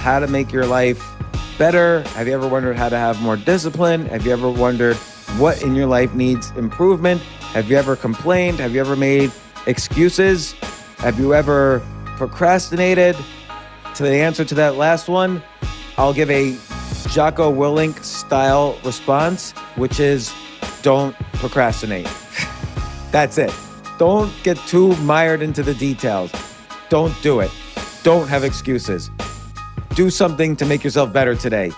how to make your life better? Have you ever wondered how to have more discipline? Have you ever wondered what in your life needs improvement? Have you ever complained? Have you ever made excuses? Have you ever procrastinated? To the answer to that last one, I'll give a Jocko Willink style response, which is don't procrastinate. That's it. Don't get too mired into the details. Don't do it. Don't have excuses. Do something to make yourself better today.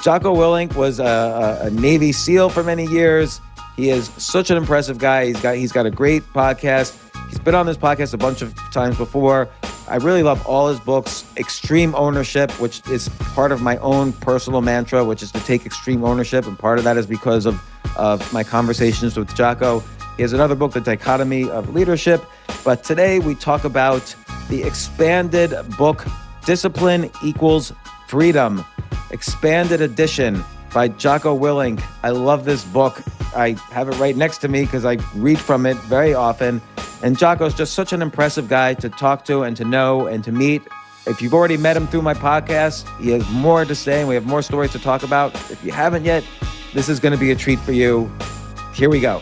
Jocko Willink was a, a, Navy SEAL for many years. He is such an impressive guy. He's got he's got a great podcast. He's been on this podcast a bunch of times before. I really love all his books. Extreme Ownership, which is part of my own personal mantra, which is to take extreme ownership. And part of that is because of, of my conversations with Jocko. He has another book, The Dichotomy of Leadership. But today we talk about the expanded book, Discipline Equals Freedom, expanded edition by Jocko Willink. I love this book. I have it right next to me because I read from it very often. And Jocko's just such an impressive guy to talk to and to know and to meet. If you've already met him through my podcast, he has more to say and we have more stories to talk about. If you haven't yet, this is going to be a treat for you. Here we go.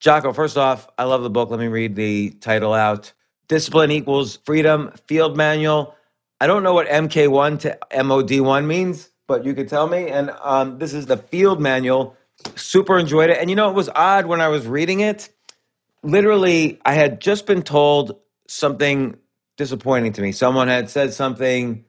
Jocko, first off, I love the book. Let me read the title out Discipline Equals Freedom Field Manual. I don't know what MK1 to MOD1 means, but you could tell me. And um, this is the field manual. Super enjoyed it. And you know, it was odd when I was reading it. Literally, I had just been told something disappointing to me. Someone had said something,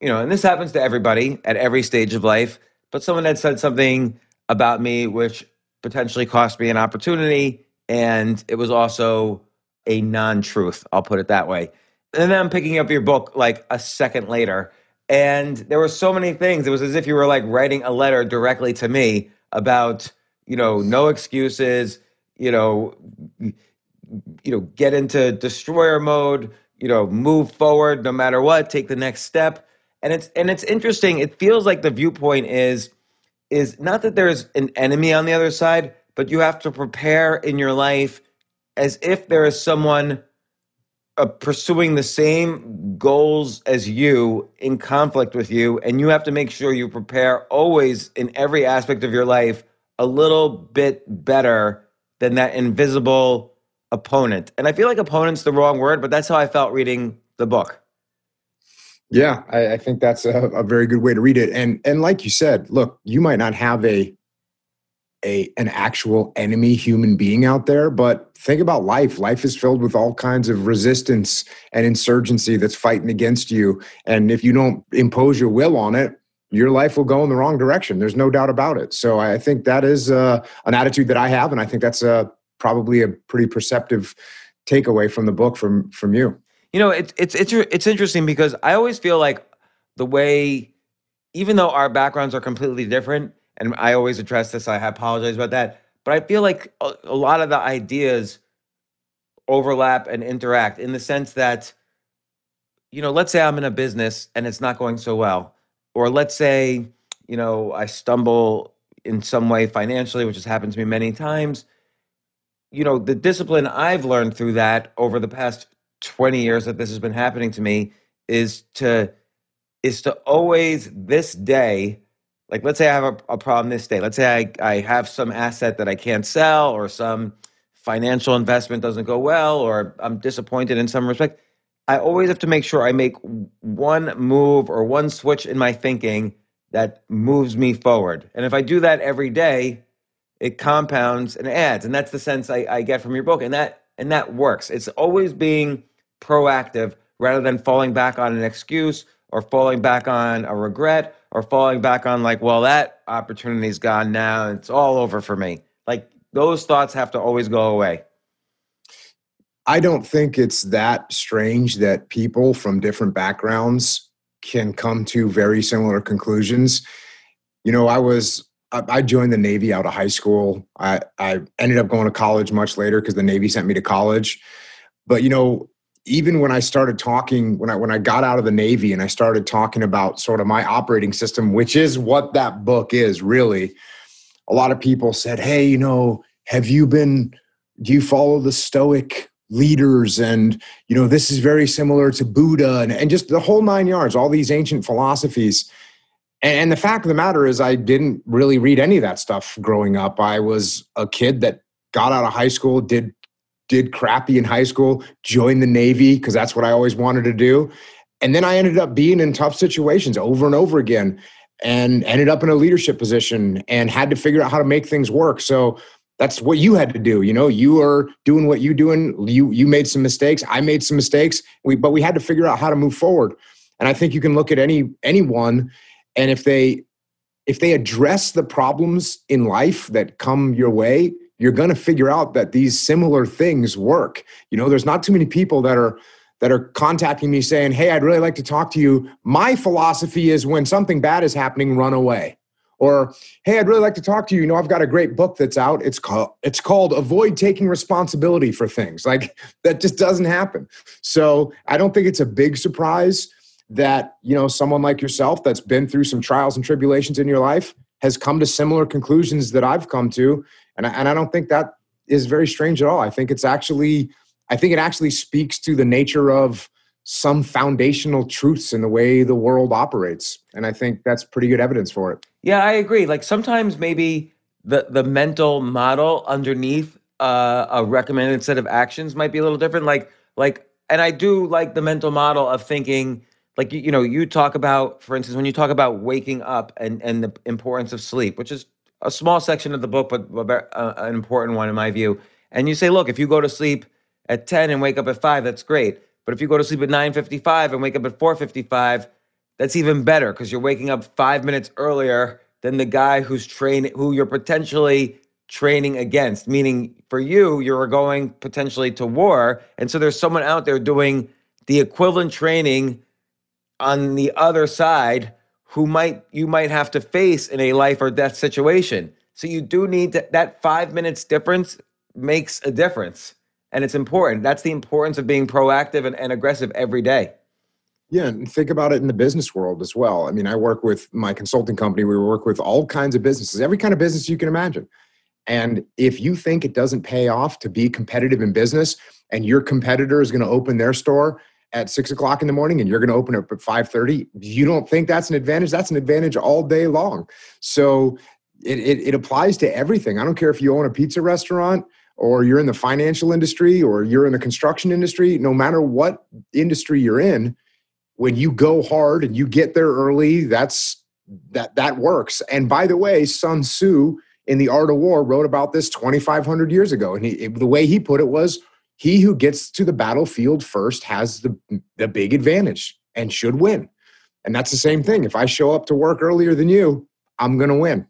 you know, and this happens to everybody at every stage of life, but someone had said something about me which potentially cost me an opportunity. And it was also a non truth, I'll put it that way. And then I'm picking up your book like a second later. And there were so many things. It was as if you were like writing a letter directly to me about, you know, no excuses, you know, you know, get into destroyer mode, you know, move forward no matter what, take the next step. And it's and it's interesting. It feels like the viewpoint is is not that there's an enemy on the other side, but you have to prepare in your life as if there is someone uh, pursuing the same goals as you in conflict with you and you have to make sure you prepare always in every aspect of your life a little bit better than that invisible opponent. And i feel like opponent's the wrong word but that's how i felt reading the book yeah i, I think that's a, a very good way to read it. And and like you said look you might not have a a an actual enemy human being out there but think about life. Life is filled with all kinds of resistance and insurgency that's fighting against you. And if you don't impose your will on it your life will go in the wrong direction. There's no doubt about it. So i think that is uh, an attitude that i have and i think that's a probably a pretty perceptive takeaway from the book from from you you know it's it's it's, it's interesting because i always feel like the way even though our backgrounds are completely different and I always address this. I apologize about that, but I feel like a, a lot of the ideas overlap and interact in the sense that, you know, let's say I'm in a business and it's not going so well, or let's say, you know, I stumble in some way financially, which has happened to me many times. You know, the discipline I've learned through that over the past 20 years that this has been happening to me is to is to always this day like let's say I have a, a problem this day. Let's say I, I have some asset that I can't sell or some financial investment doesn't go well or I'm disappointed in some respect. I always have to make sure I make one move or one switch in my thinking that moves me forward. And if I do that every day, it compounds and adds. And that's the sense I, I get from your book. And that and that works. It's always being proactive rather than falling back on an excuse or falling back on a regret or falling back on like, well, that opportunity's gone now. It's all over for me. Like those thoughts have to always go away. I don't think it's that strange that people from different backgrounds can come to very similar conclusions. You know, I was I joined the Navy out of high school. I, I ended up going to college much later because the Navy sent me to college. But you know, even when I started talking, when I when I got out of the Navy and I started talking about sort of my operating system, which is what that book is really, a lot of people said, Hey, you know, have you been do you follow the stoic leaders? And you know this is very similar to buddha and, and just the whole nine yards all these ancient philosophies. And the fact of the matter is i didn't really read any of that stuff growing up. I was a kid that got out of high school did did crappy in high school, joined the Navy because that's what I always wanted to do. And then I ended up being in tough situations over and over again and ended up in a leadership position and had to figure out how to make things work. So that's what you had to do. You know, you are doing what you're doing. You you made some mistakes. I made some mistakes. We but we had to figure out how to move forward. And I think you can look at any anyone and if they if they address the problems in life that come your way you're going to figure out that these similar things work. You know, there's not too many people that are that are contacting me saying, "Hey, I'd really like to talk to you. My philosophy is when something bad is happening, run away." Or, "Hey, I'd really like to talk to you. You know, I've got a great book that's out. It's called it's called Avoid Taking Responsibility for Things." Like that just doesn't happen. So, I don't think it's a big surprise that, you know, someone like yourself that's been through some trials and tribulations in your life has come to similar conclusions that I've come to and I, and I don't think that is very strange at all. I think it's actually I think it actually speaks to the nature of some foundational truths in the way the world operates. And I think that's pretty good evidence for it. Yeah, I agree. Like sometimes maybe the the mental model underneath uh, a recommended set of actions might be a little different. Like like, and I do like the mental model of thinking. Like you, you know, you talk about, for instance, when you talk about waking up and and the importance of sleep, which is a small section of the book, but uh, an important one in my view. And you say, look, if you go to sleep at 10 and wake up at 5, that's great. But if you go to sleep at 9:55 and wake up at 4:55, that's even better because you're waking up 5 minutes earlier than the guy who's training who you're potentially training against, meaning for you you're going potentially to war, and so there's someone out there doing the equivalent training on the other side who might you might have to face in a life or death situation. So you do need to, that five minutes difference makes a difference. And it's important. That's the importance of being proactive and, and aggressive every day. Yeah, and think about it in the business world as well. I mean, I work with my consulting company. We work with all kinds of businesses, every kind of business you can imagine. And if you think it doesn't pay off to be competitive in business, and your competitor is going to open their store at six o'clock in the morning, and you're going to open it at five thirty, you don't think that's an advantage? That's an advantage all day long. So it, it, it applies to everything. I don't care if you own a pizza restaurant or you're in the financial industry or you're in the construction industry. No matter what industry you're in when you go hard and you get there early, that's that that works. And by the way, Sun Tzu in the Art of War wrote about this 2,500 years ago, and he, the way he put it was, "He who gets to the battlefield first has the the big advantage and should win." And that's the same thing. If I show up to work earlier than you, I'm going to win.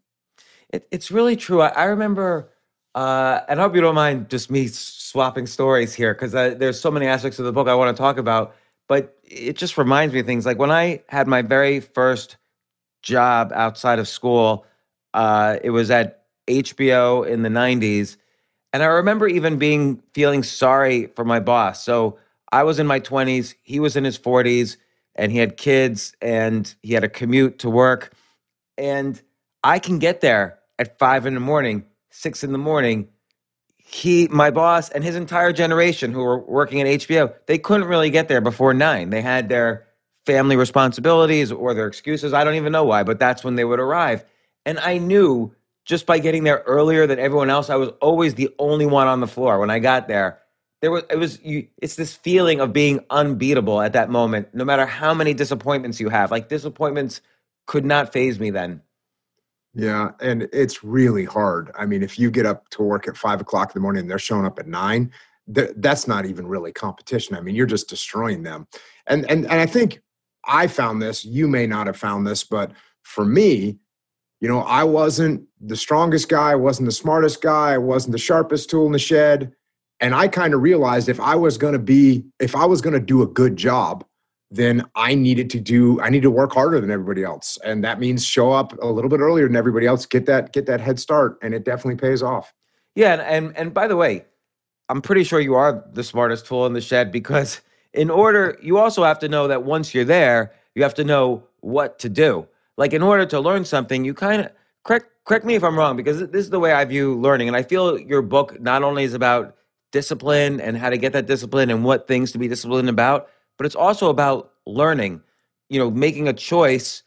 It, it's really true. I, I remember, uh, and I hope you don't mind just me swapping stories here because there's so many aspects of the book I want to talk about but it just reminds me of things like when I had my very first job outside of school, uh, it was at HBO in the 90s. And I remember even being feeling sorry for my boss. So I was in my 20s, he was in his 40s, and he had kids and he had a commute to work. And I can get there at five in the morning, six in the morning, he my boss and his entire generation who were working at HBO they couldn't really get there before 9 they had their family responsibilities or their excuses I don't even know why but that's when they would arrive and I knew just by getting there earlier than everyone else I was always the only one on the floor when I got there there was it was you it's this feeling of being unbeatable at that moment no matter how many disappointments you have like disappointments could not faze me then yeah, and it's really hard. I mean, if you get up to work at five o'clock in the morning and they're showing up at nine, th- that's not even really competition. I mean, you're just destroying them. And and and I think I found this. You may not have found this, but for me, you know, I wasn't the strongest guy, I wasn't the smartest guy, I wasn't the sharpest tool in the shed. And I kind of realized if I was going to be, if I was going to do a good job, then I needed to do I need to work harder than everybody else. And that means show up a little bit earlier than everybody else, get that get that head start and it definitely pays off. Yeah, and and, and by the way, I'm pretty sure you are the smartest tool in the shed because in order you also have to know that once you're there, you have to know what to do. Like in order to learn something, you kind of correct correct me if I'm wrong because this is the way I view learning and I feel your book not only is about discipline and how to get that discipline and what things to be disciplined about, but it's also about learning, you know, making a choice.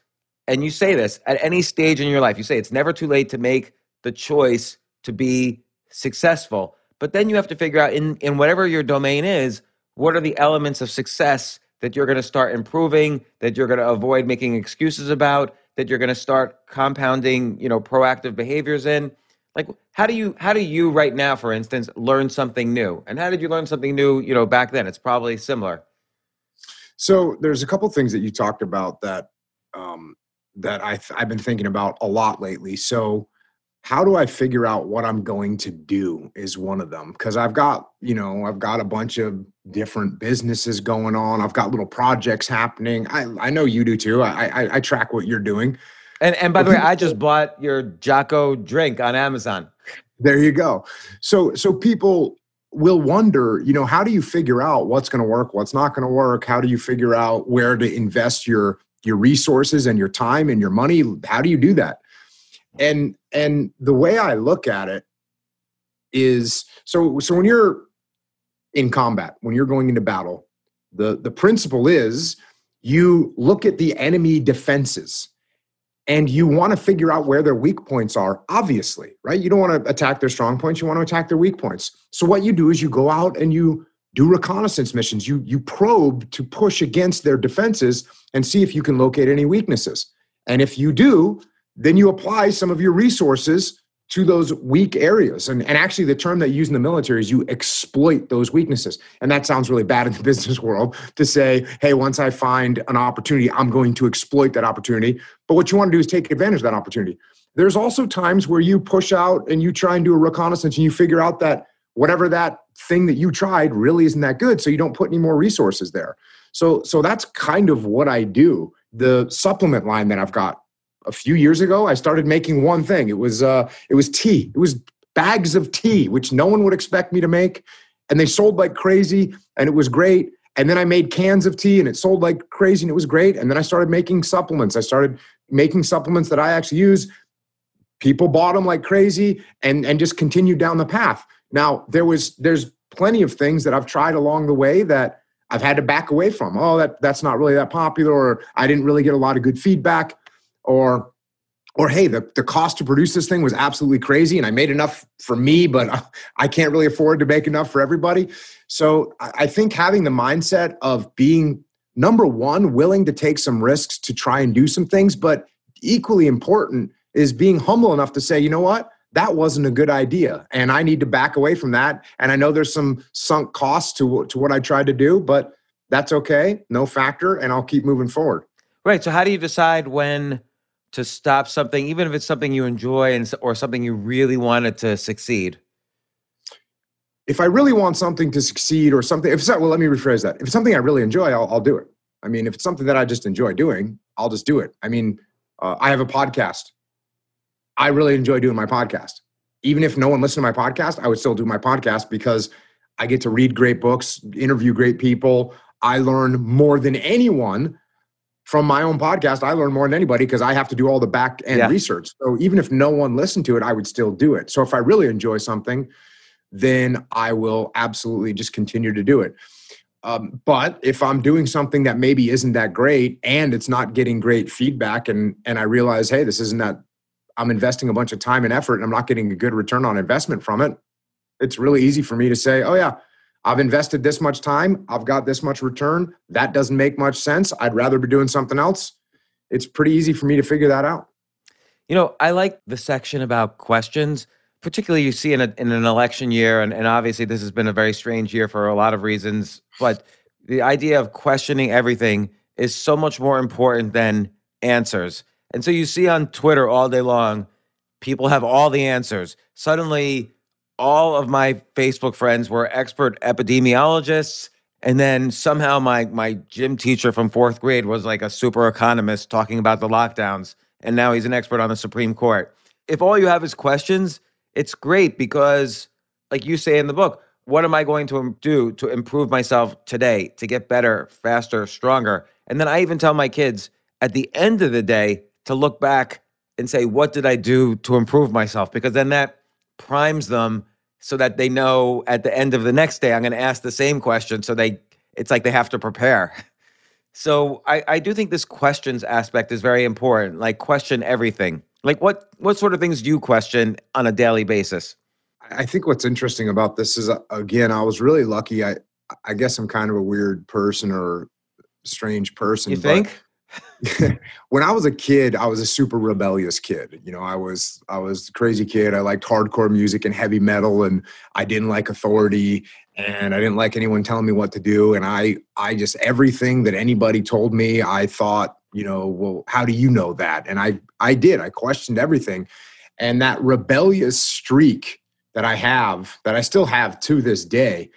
And you say this at any stage in your life, you say it's never too late to make the choice to be successful. But then you have to figure out in, in whatever your domain is, what are the elements of success that you're going to start improving, that you're going to avoid making excuses about, that you're going to start compounding, you know, proactive behaviors in. Like how do you how do you right now, for instance, learn something new? And how did you learn something new, you know, back then? It's probably similar. So there's a couple things that you talked about that um, that I've, I've been thinking about a lot lately. So how do I figure out what I'm going to do is one of them because I've got you know I've got a bunch of different businesses going on. I've got little projects happening. I I know you do too. I I, I track what you're doing. And and by the way, I just bought your Jocko drink on Amazon. There you go. So so people will wonder, you know, how do you figure out what's going to work, what's not going to work? How do you figure out where to invest your your resources and your time and your money? How do you do that? And and the way I look at it is so so when you're in combat, when you're going into battle, the the principle is you look at the enemy defenses and you want to figure out where their weak points are obviously right? You don't want to attack their strong points you want to attack their weak points. So what you do is you go out and you do reconnaissance missions. You you probe to push against their defenses and see if you can locate any weaknesses. And if you do then you apply some of your resources to those weak areas. And, and actually, the term that you use in the military is you exploit those weaknesses. And that sounds really bad in the business world to say, hey, once I find an opportunity, I'm going to exploit that opportunity. But what you want to do is take advantage of that opportunity. There's also times where you push out and you try and do a reconnaissance and you figure out that whatever that thing that you tried really isn't that good. So you don't put any more resources there. So so that's kind of what I do. The supplement line that I've got a few years ago, I started making one thing. It was uh it was tea. It was bags of tea, which no one would expect me to make. And they sold like crazy and it was great. And then I made cans of tea and it sold like crazy and it was great. And then I started making supplements. I started making supplements that I actually use. People bought them like crazy and, and just continued down the path. Now there was there's plenty of things that I've tried along the way that I've had to back away from. Oh, that that's not really that popular, or I didn't really get a lot of good feedback, or or hey, the, the cost to produce this thing was absolutely crazy and I made enough for me, but I can't really afford to make enough for everybody. So I think having the mindset of being number one, willing to take some risks to try and do some things, but equally important is being humble enough to say, you know what? That wasn't a good idea. And I need to back away from that. And I know there's some sunk costs to, to what I tried to do, but that's okay. No factor. And I'll keep moving forward. Right. So, how do you decide when to stop something, even if it's something you enjoy and or something you really wanted to succeed? If I really want something to succeed or something, if it's well, let me rephrase that. If it's something I really enjoy, I'll, I'll do it. I mean, if it's something that I just enjoy doing, I'll just do it. I mean, uh, I have a podcast. I really enjoy doing my podcast. Even if no one listened to my podcast, I would still do my podcast because I get to read great books, interview great people. I learn more than anyone from my own podcast, I learn more than anybody because I have to do all the back end yeah. research. So even if no one listened to it, I would still do it. So if I really enjoy something, then I will absolutely just continue to do it. Um, but if I'm doing something that maybe isn't that great and it's not getting great feedback, and and I realize, hey, this isn't that I'm investing a bunch of time and effort and I'm not getting a good return on investment from it, it's really easy for me to say, oh yeah, I've invested this much time, I've got this much return. That doesn't make much sense. I'd rather be doing something else. It's pretty easy for me to figure that out. You know, I like the section about questions, particularly you see in, a, in an election year, and, and obviously this has been a very strange year for a lot of reasons, but the idea of questioning everything is so much more important than answers. And so you see on Twitter all day long, people have all the answers. Suddenly, all of my Facebook friends were expert epidemiologists. And then somehow my my gym teacher from fourth grade was like a super economist talking about the lockdowns. And now he's an expert on the Supreme Court. If all you have is questions, it's great because, like you say in the book, what am I going to do to improve myself today, to get better, faster, stronger? And then I even tell my kids at the end of the day to look back and say, what did I do to improve myself? Because then that primes them so that they know at the end of the next day I'm going to ask the same question so they it's like they have to prepare. So I, I do think this questions aspect is very important. Like question everything. Like what what sort of things do you question on a daily basis? I think what's interesting about this is uh, again, I was really lucky. I I guess I'm kind of a weird person or strange person. You think? when I was a kid, I was a super rebellious kid. You know, I was I was crazy kid. I liked hardcore music and heavy metal, and I didn't like authority, and I didn't like anyone telling me what to do. And I I just everything that anybody told me, I thought, you know, well, how do you know that? And I I did. I questioned everything, and that rebellious streak that I have, that I still have to this day,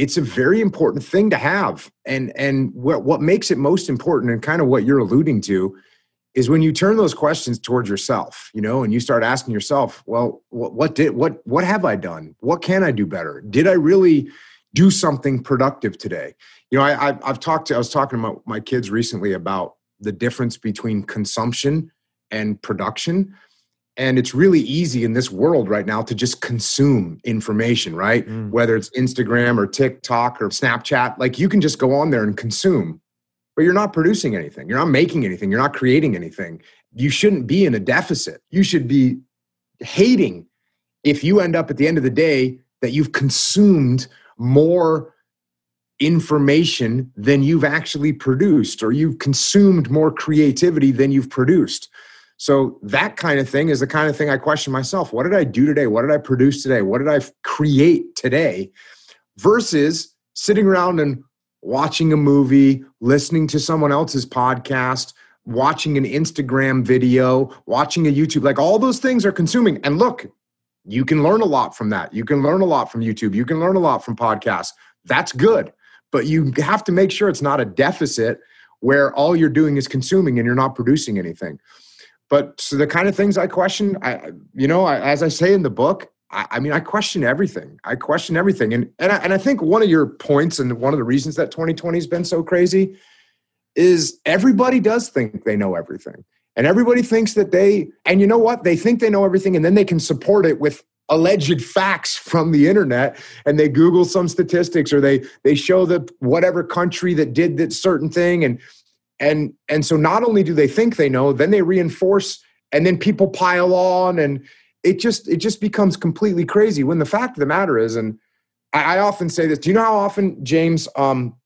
it's a very important thing to have. And and what what makes it most important and kind of what you're alluding to is when you turn those questions towards yourself you know and you start asking yourself well what, what did what what have i done? What can i do better? Did i really do something productive today? You know i, have talked to i was talking to my, my kids recently about the difference between consumption and production and it's really easy in this world right now to just consume information right? Mm. whether it's instagram or tiktok or snapchat like you can just go on there and consume but you're not producing anything. You're not making anything. You're not creating anything. You shouldn't be in a deficit. You should be hating if you end up at the end of the day that you've consumed more information than you've actually produced or you've consumed more creativity than you've produced so that kind of thing is the kind of thing I question myself. What did I do today? What did I produce today? What did I create today? Versus sitting around and watching a movie, listening to someone else's podcast, watching an Instagram video, watching a YouTube. Like all those things are consuming. And look, you can learn a lot from that. You can learn a lot from YouTube. You can learn a lot from podcasts. That's good. but you have to make sure it's not a deficit where all you're doing is consuming and you're not producing anything. But so the kind of things I question, I you know, I, as I say in the book, I, I, mean, I question everything. I question everything, and and I, and I think one of your points and one of the reasons that 2020 has been so crazy is everybody does think they know everything. And everybody thinks that they, and you know what? They think they know everything and then they can support it with alleged facts from the internet and they google some statistics or they they show the whatever country that did that certain thing and and and so not only do they think they know then they reinforce and then people pile on and it just it just becomes completely crazy when the fact of the matter is and i, I often say this do you know how often james um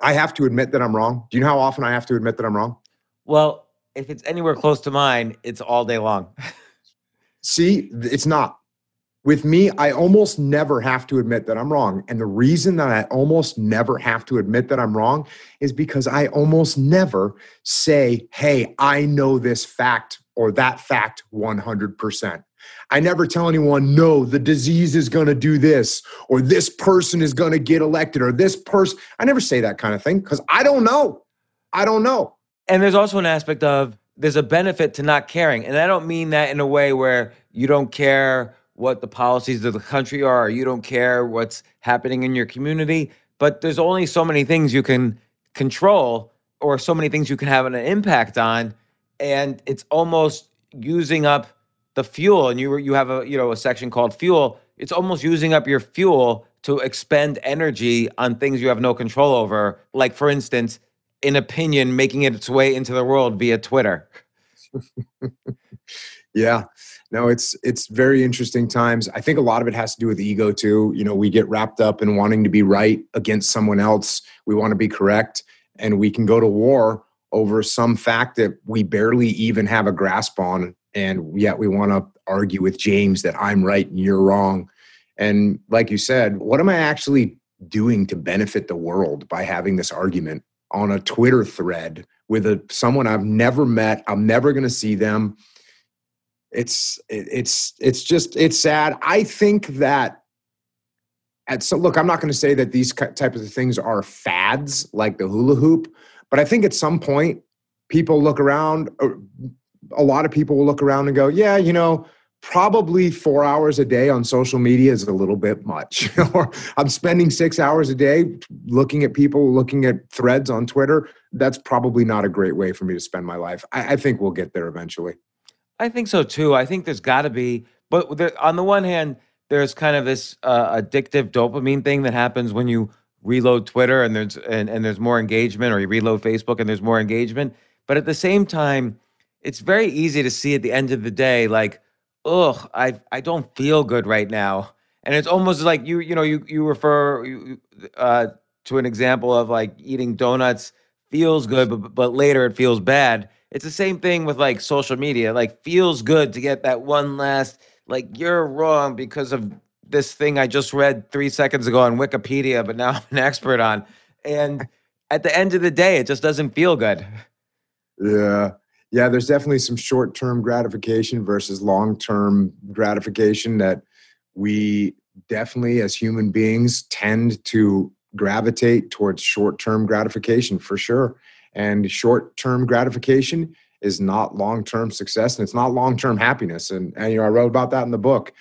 i have to admit that i'm wrong? Do you know how often i have to admit that i'm wrong? Well if it's anywhere close to mine it's all day long. See it's not with me, I almost never have to admit that I'm wrong. And the reason that I almost never have to admit that I'm wrong is because I almost never say, hey, I know this fact or that fact 100%. I never tell anyone, no, the disease is going to do this, or this person is going to get elected, or this person. I never say that kind of thing because I don't know. I don't know. And there's also an aspect of there's a benefit to not caring. And I don't mean that in a way where you don't care what the policies of the country are, you don't care what's happening in your community. But there's only so many things you can control, or so many things you can have an impact on, and it's almost using up the fuel. And you you have a you know a section called fuel. It's almost using up your fuel to expend energy on things you have no control over. Like for instance, an opinion making its way into the world via Twitter. yeah no it's it's very interesting times. I think a lot of it has to do with ego too. You know we get wrapped up in wanting to be right against someone else. We want to be correct and we can go to war over some fact that we barely even have a grasp on and yet we want to argue with james that i'm right and you're wrong. And like you said what am i actually doing to benefit the world by having this argument on a twitter thread with a someone i've never met i'm never going to see them it's it's it's just it's sad. I think that at so look i'm not going to say that these types of things are fads like the hula hoop but i think at some point people look around uh, a lot of people will look around and go yeah you know probably four hours a day on social media is a little bit much. Or i'm spending six hours a day looking at people looking at threads on twitter. That's probably not a great way for me to spend my life. I, I think we'll get there eventually I think so too. I think there's got to be, but there, on the one hand, there's kind of this uh, addictive dopamine thing that happens when you reload Twitter and there's and, and there's more engagement, or you reload Facebook and there's more engagement. But at the same time, it's very easy to see at the end of the day, like, ugh, I I don't feel good right now, and it's almost like you you know you you refer uh, to an example of like eating donuts feels good, but but later it feels bad it's the same thing with like social media. Like feels good to get that one last like you're wrong because of this thing I just read 3 seconds ago on Wikipedia but now I'm an expert on. And at the end of the day it just doesn't feel good. Yeah. Yeah, there's definitely some short-term gratification versus long-term gratification that we definitely as human beings tend to gravitate towards short-term gratification for sure and short term gratification is not long term success and it's not long term happiness. And, and, you know, I wrote about that in the book.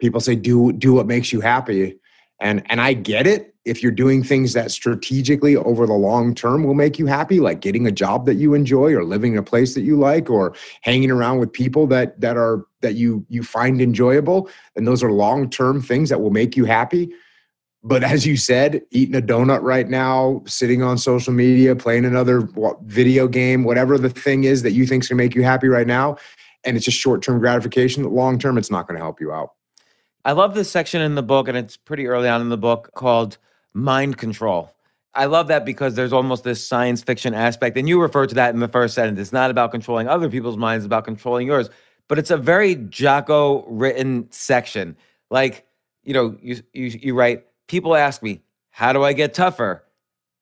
People say, do, do what makes you happy. And, and I get it. If you're doing things that strategically over the long term will make you happy, like getting a job that you enjoy or living in a place that you like or hanging around with people that, that are, that you, you find enjoyable, and those are long term things that will make you happy but as you said, eating a donut right now, sitting on social media, playing another video game, whatever the thing is that you think is going to make you happy right now, and it's just short term gratification, long term, it's not going to help you out. I love this section in the book, and it's pretty early on in the book called Mind Control. I love that because there's almost this science fiction aspect, and you refer to that in the first sentence. It's not about controlling other people's minds, it's about controlling yours. But it's a very Jocko written section. Like, you know, you you, you write, people ask me, how do I get tougher?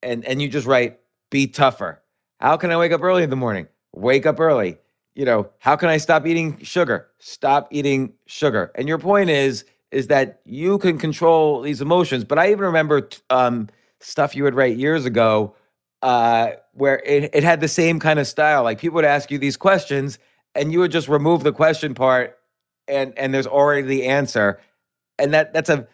And and you just write, be tougher. How can I wake up early in the morning? Wake up early. You know, how can I stop eating sugar? Stop eating sugar. And your point is is that you can control these emotions. But I even remember um, stuff you would write years ago, uh, where it, it had the same kind of style. Like people would ask you these questions, and you would just remove the question part, and and there's already the answer, and that that's a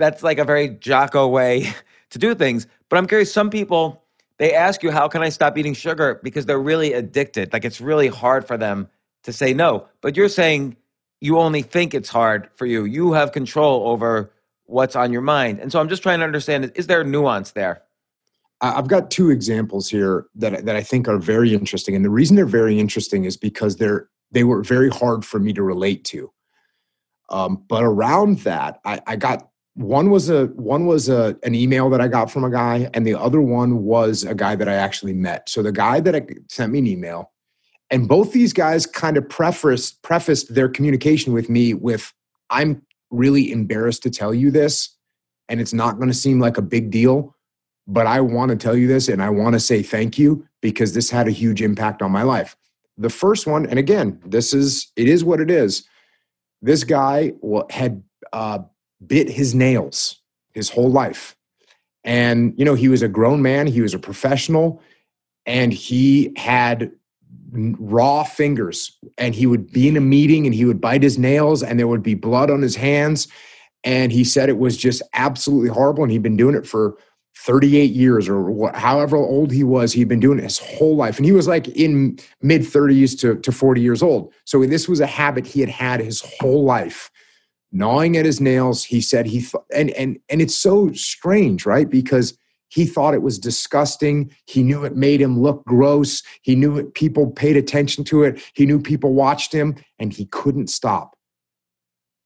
that's like a very Jocko way to do things. But I'm curious, some people they ask you, "How can I stop eating sugar?" Because they're really addicted. Like it's really hard for them to say no. But you're saying you only think it's hard for you. You have control over what's on your mind. And so I'm just trying to understand is there a nuance there? I've got two examples here that that I think are very interesting, and the reason they're very interesting is because they're they were very hard for me to relate to. Um, but around that, I, I got one was a one was a an email that I got from a guy, and the other one was a guy that I actually met. So the guy that sent me an email, and both these guys kind of prefaced prefaced their communication with me with, "I'm really embarrassed to tell you this, and it's not going to seem like a big deal, but I want to tell you this, and I want to say thank you because this had a huge impact on my life." The first one, and again, this is it is what it is. This guy had uh, bit his nails his whole life. And, you know, he was a grown man, he was a professional, and he had raw fingers. And he would be in a meeting and he would bite his nails, and there would be blood on his hands. And he said it was just absolutely horrible. And he'd been doing it for 38 years or however old he was. He'd been doing it his whole life. And he was like in mid 30s to, to 40 years old. So this was a habit he had had his whole life gnawing at his nails. He said he th- and and and it's so strange, right? Because he thought it was disgusting. He knew it made him look gross. He knew it, people paid attention to it. He knew people watched him, and he couldn't stop.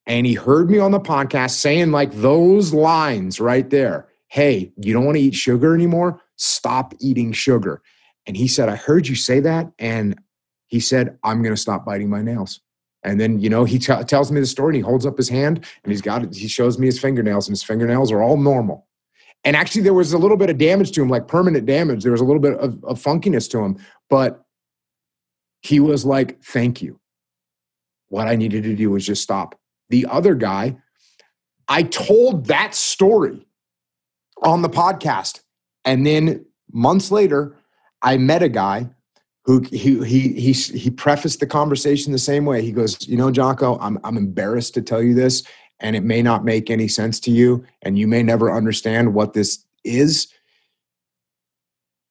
And he heard me on the podcast saying like those lines right there. Hey, you don't want to eat sugar anymore? Stop eating sugar. And he said, I heard you say that. And he said, I'm going to stop biting my nails. And then, you know, he t- tells me the story and he holds up his hand and he's got it. He shows me his fingernails and his fingernails are all normal. And actually, there was a little bit of damage to him, like permanent damage. There was a little bit of, of funkiness to him, but he was like, thank you. What I needed to do was just stop. The other guy, I told that story on the podcast. And then months later, I met a guy who he he he he prefaced the conversation the same way. He goes, "You know, Jocko, I'm I'm embarrassed to tell you this, and it may not make any sense to you, and you may never understand what this is."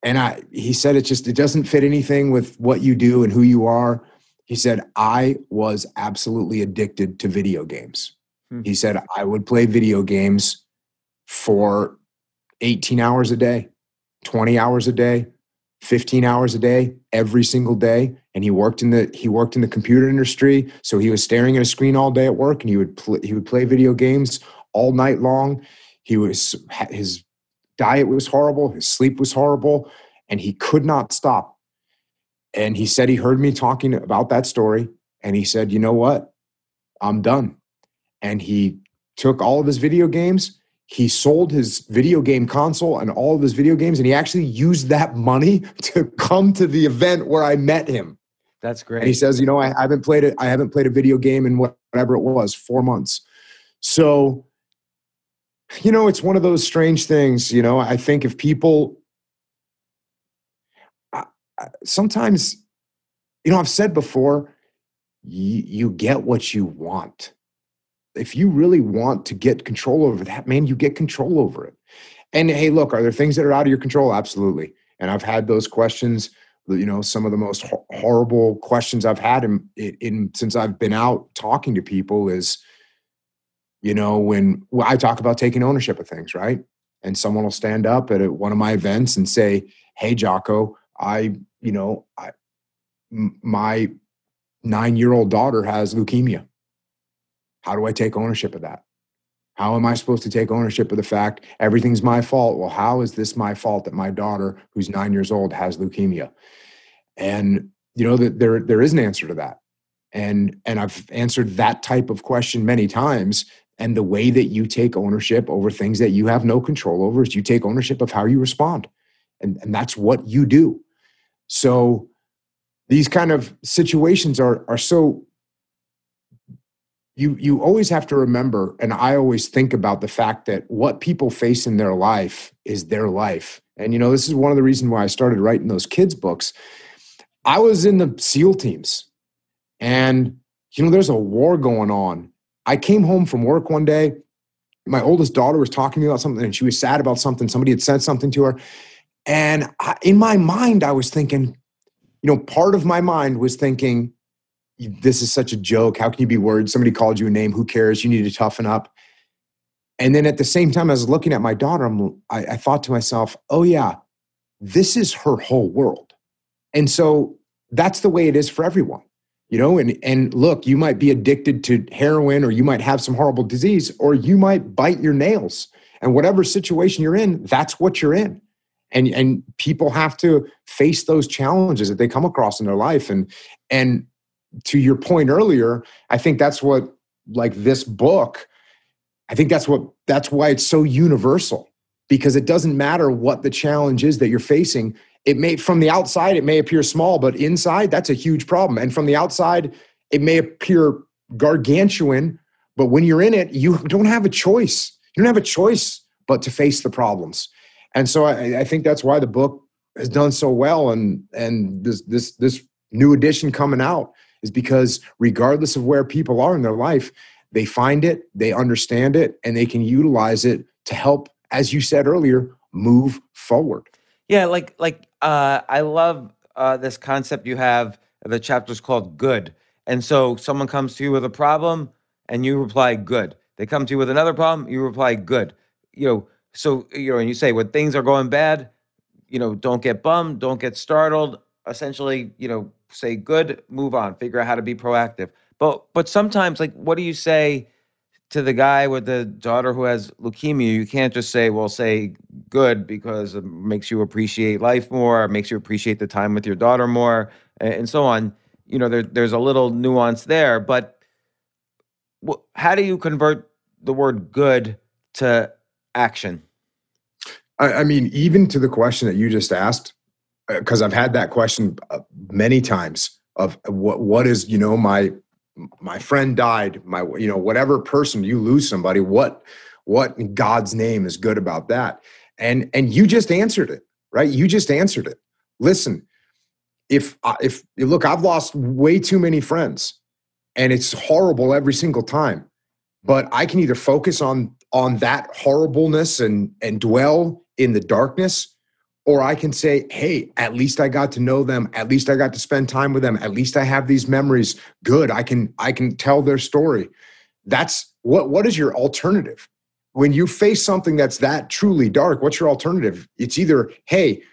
And I he said it just it doesn't fit anything with what you do and who you are. He said, "I was absolutely addicted to video games." Hmm. He said, "I would play video games for 18 hours a day, 20 hours a day, 15 hours a day every single day and he worked in the he worked in the computer industry so he was staring at a screen all day at work and he would he would play video games all night long. He was his diet was horrible his sleep was horrible and he could not stop. And he said he heard me talking about that story and he said you know what? I'm done. And he took all of his video games he sold his video game console and all of his video games and he actually used that money to come to the event where i met him. That's great and he says you know i haven't played it i haven't played a video game in whatever it was four months. So you know it's one of those strange things you know? I think if people sometimes you know i've said before you, you get what you want if you really want to get control over that, man, you get control over it. And hey, look, are there things that are out of your control? Absolutely. And I've had those questions. You know, some of the most horrible questions I've had in, in since I've been out talking to people is, you know, when I talk about taking ownership of things, right? And someone will stand up at one of my events and say, "Hey, Jocko, I, you know, I, my nine-year-old daughter has leukemia." How do I take ownership of that? How am I supposed to take ownership of the fact everything's my fault? Well, how is this my fault that my daughter, who's nine years old, has leukemia? And you know that there there is an answer to that, and and I've answered that type of question many times. And the way that you take ownership over things that you have no control over is you take ownership of how you respond, and and that's what you do. So these kind of situations are are so you you always have to remember and i always think about the fact that what people face in their life is their life. And you know this is one of the reasons why i started writing those kids books. I was in the seal teams and you know there's a war going on. I came home from work one day. My oldest daughter was talking to me about something and she was sad about something. Somebody had said something to her. And I, in my mind i was thinking you know part of my mind was thinking this is such a joke. How can you be worried? Somebody called you a name. Who cares? You need to toughen up. And then at the same time, I was looking at my daughter. I, I thought to myself, oh, yeah, this is her whole world. And so that's the way it is for everyone you know and and look you might be addicted to heroin or you might have some horrible disease or you might bite your nails and whatever situation you're in that's what you're in and and people have to face those challenges that they come across in their life and and to your point earlier, I think that's what like this book, I think that's what that's why it's so universal because it doesn't matter what the challenge is that you're facing. It may from the outside it may appear small, but inside that's a huge problem. And from the outside it may appear gargantuan, but when you're in it, you don't have a choice. You don't have a choice but to face the problems. And so I, I think that's why the book has done so well and and this this this new edition coming out is because regardless of where people are in their life, they find it, they understand it, and they can utilize it to help, as you said earlier, move forward. Yeah, like like uh, I love uh, this concept you have. The chapter is called "Good," and so someone comes to you with a problem, and you reply "Good." They come to you with another problem, you reply "Good." You know, so you know, and you say when things are going bad, you know, don't get bummed, don't get startled. Essentially, you know, say good, move on, figure out how to be proactive. But but sometimes like what do you say to the guy with the daughter who has leukemia? You can't just say, well, say good because it makes you appreciate life more, makes you appreciate the time with your daughter more, and so on. You know, there, there's a little nuance there, but how do you convert the word good to action? I, I mean, even to the question that you just asked, because uh, I've had that question uh, many times of what what is you know my my friend died my you know whatever person you lose somebody what what in God's name is good about that? And and you just answered it right? You just answered it. Listen if if look I've lost way too many friends and it's horrible every single time but I can either focus on on that horribleness and and dwell in the darkness or I can say, hey, at least I got to know them. At least I got to spend time with them. At least I have these memories. Good. I can I can tell their story. That's what what is your alternative? When you face something that's that truly dark, what's your alternative? It's either, hey,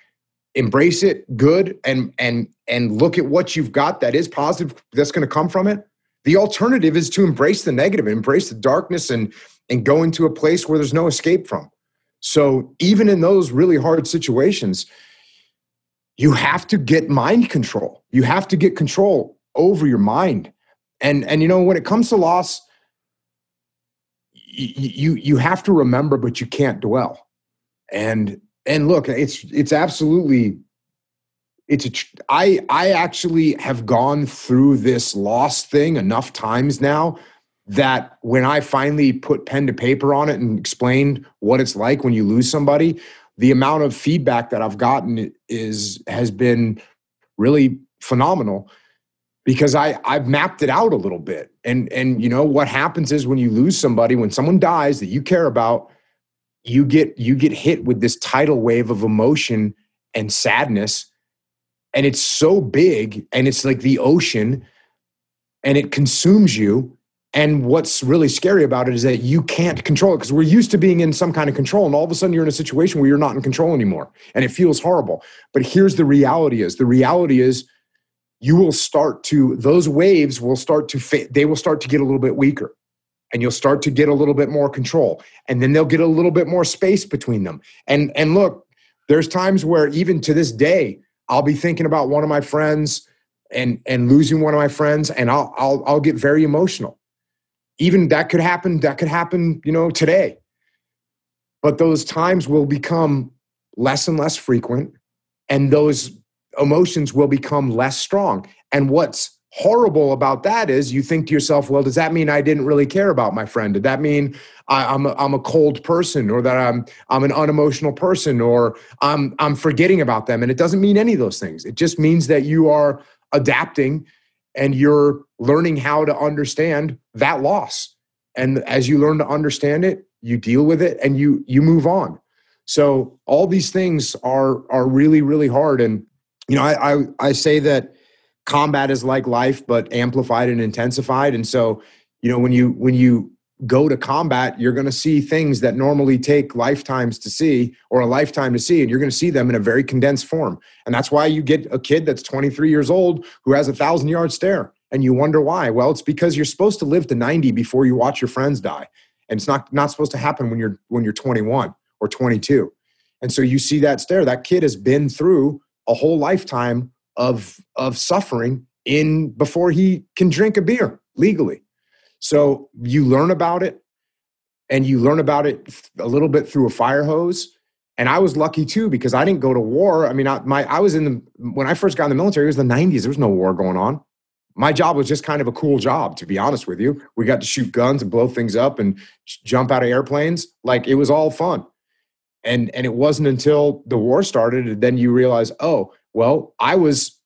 embrace it, good, and and and look at what you've got that is positive that's going to come from it. The alternative is to embrace the negative, embrace the darkness and and go into a place where there's no escape from. So even in those really hard situations, you have to get mind control. You have to get control over your mind. And and you know when it comes to loss, you you have to remember, but you can't dwell. And and look, it's it's absolutely it's a I I actually have gone through this loss thing enough times now that when I finally put pen to paper on it and explained what it's like when you lose somebody, the amount of feedback that I've gotten is has been really phenomenal because I I've mapped it out a little bit. And and you know what happens is when you lose somebody, when someone dies that you care about, you get you get hit with this tidal wave of emotion and sadness and it's so big and it's like the ocean and it consumes you and what's really scary about it is that you can't control it because we're used to being in some kind of control. And all of a sudden you're in a situation where you're not in control anymore. And it feels horrible. But here's the reality is the reality is you will start to, those waves will start to, fit, they will start to get a little bit weaker. And you'll start to get a little bit more control. And then they'll get a little bit more space between them. And and look, there's times where even to this day, I'll be thinking about one of my friends and and losing one of my friends, and I'll I'll I'll get very emotional even that could happen that could happen you know today but those times will become less and less frequent and those emotions will become less strong and what's horrible about that is you think to yourself, well, does that mean I didn't really care about my friend? Did that mean I, am a, I'm a cold person or that I'm I'm an unemotional person or I'm I'm forgetting about them? And it doesn't mean any of those things. It just means that you are adapting and you're learning how to understand that loss. And as you learn to understand it, you deal with it and you you move on. So all these things are are really really hard. And you know, I I, I say that combat is like life but amplified and intensified and so you know when you when you go to combat you're going to see things that normally take lifetimes to see or a lifetime to see and you're going to see them in a very condensed form. And that's why you get a kid that's 23 years old who has a thousand yard stare and you wonder why. Well it's because you're supposed to live to 90 before you watch your friends die. And it's not not supposed to happen when you're when you're 21 or 22 and so you see that stare. That kid has been through a whole lifetime of of suffering in before he can drink a beer legally. So you learn about it and you learn about it a little bit through a fire hose. And I was lucky too because I didn't go to war. I mean, I, my I was in the when I first got in the military. It was the '90s. There was no war going on. My job was just kind of a cool job, to be honest with you. We got to shoot guns and blow things up and jump out of airplanes. Like it was all fun. And and it wasn't until the war started and then you realize, oh, well, I was,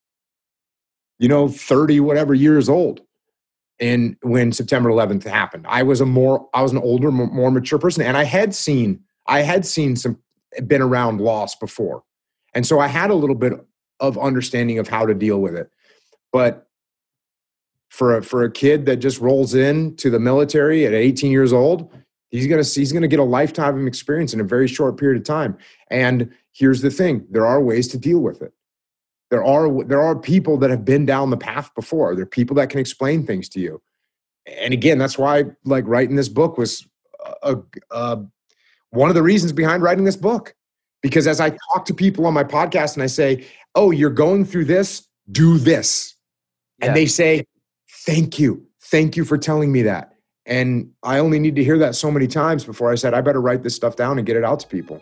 you know, 30 whatever years old. And when September 11th happened, I was a more, I was an older, more mature person. And I had seen, I had seen some, been around loss before. And so I had a little bit of understanding of how to deal with it. But for a, for a kid that just rolls in to the military at 18 years old, he's to he's to get a lifetime of experience in a very short period of time. And here's the thing, there are ways to deal with it there are there are people that have been down the path before. There are people that can explain things to you. And again that's why like writing this book was a, a, one of the reasons behind writing this book. Because as i talk to people on my podcast and i say oh you're going through this? Do this. Yeah. and they say thank you. Thank you for telling me that. And i only need to hear that so many times before i said i better write this stuff down and get it out to people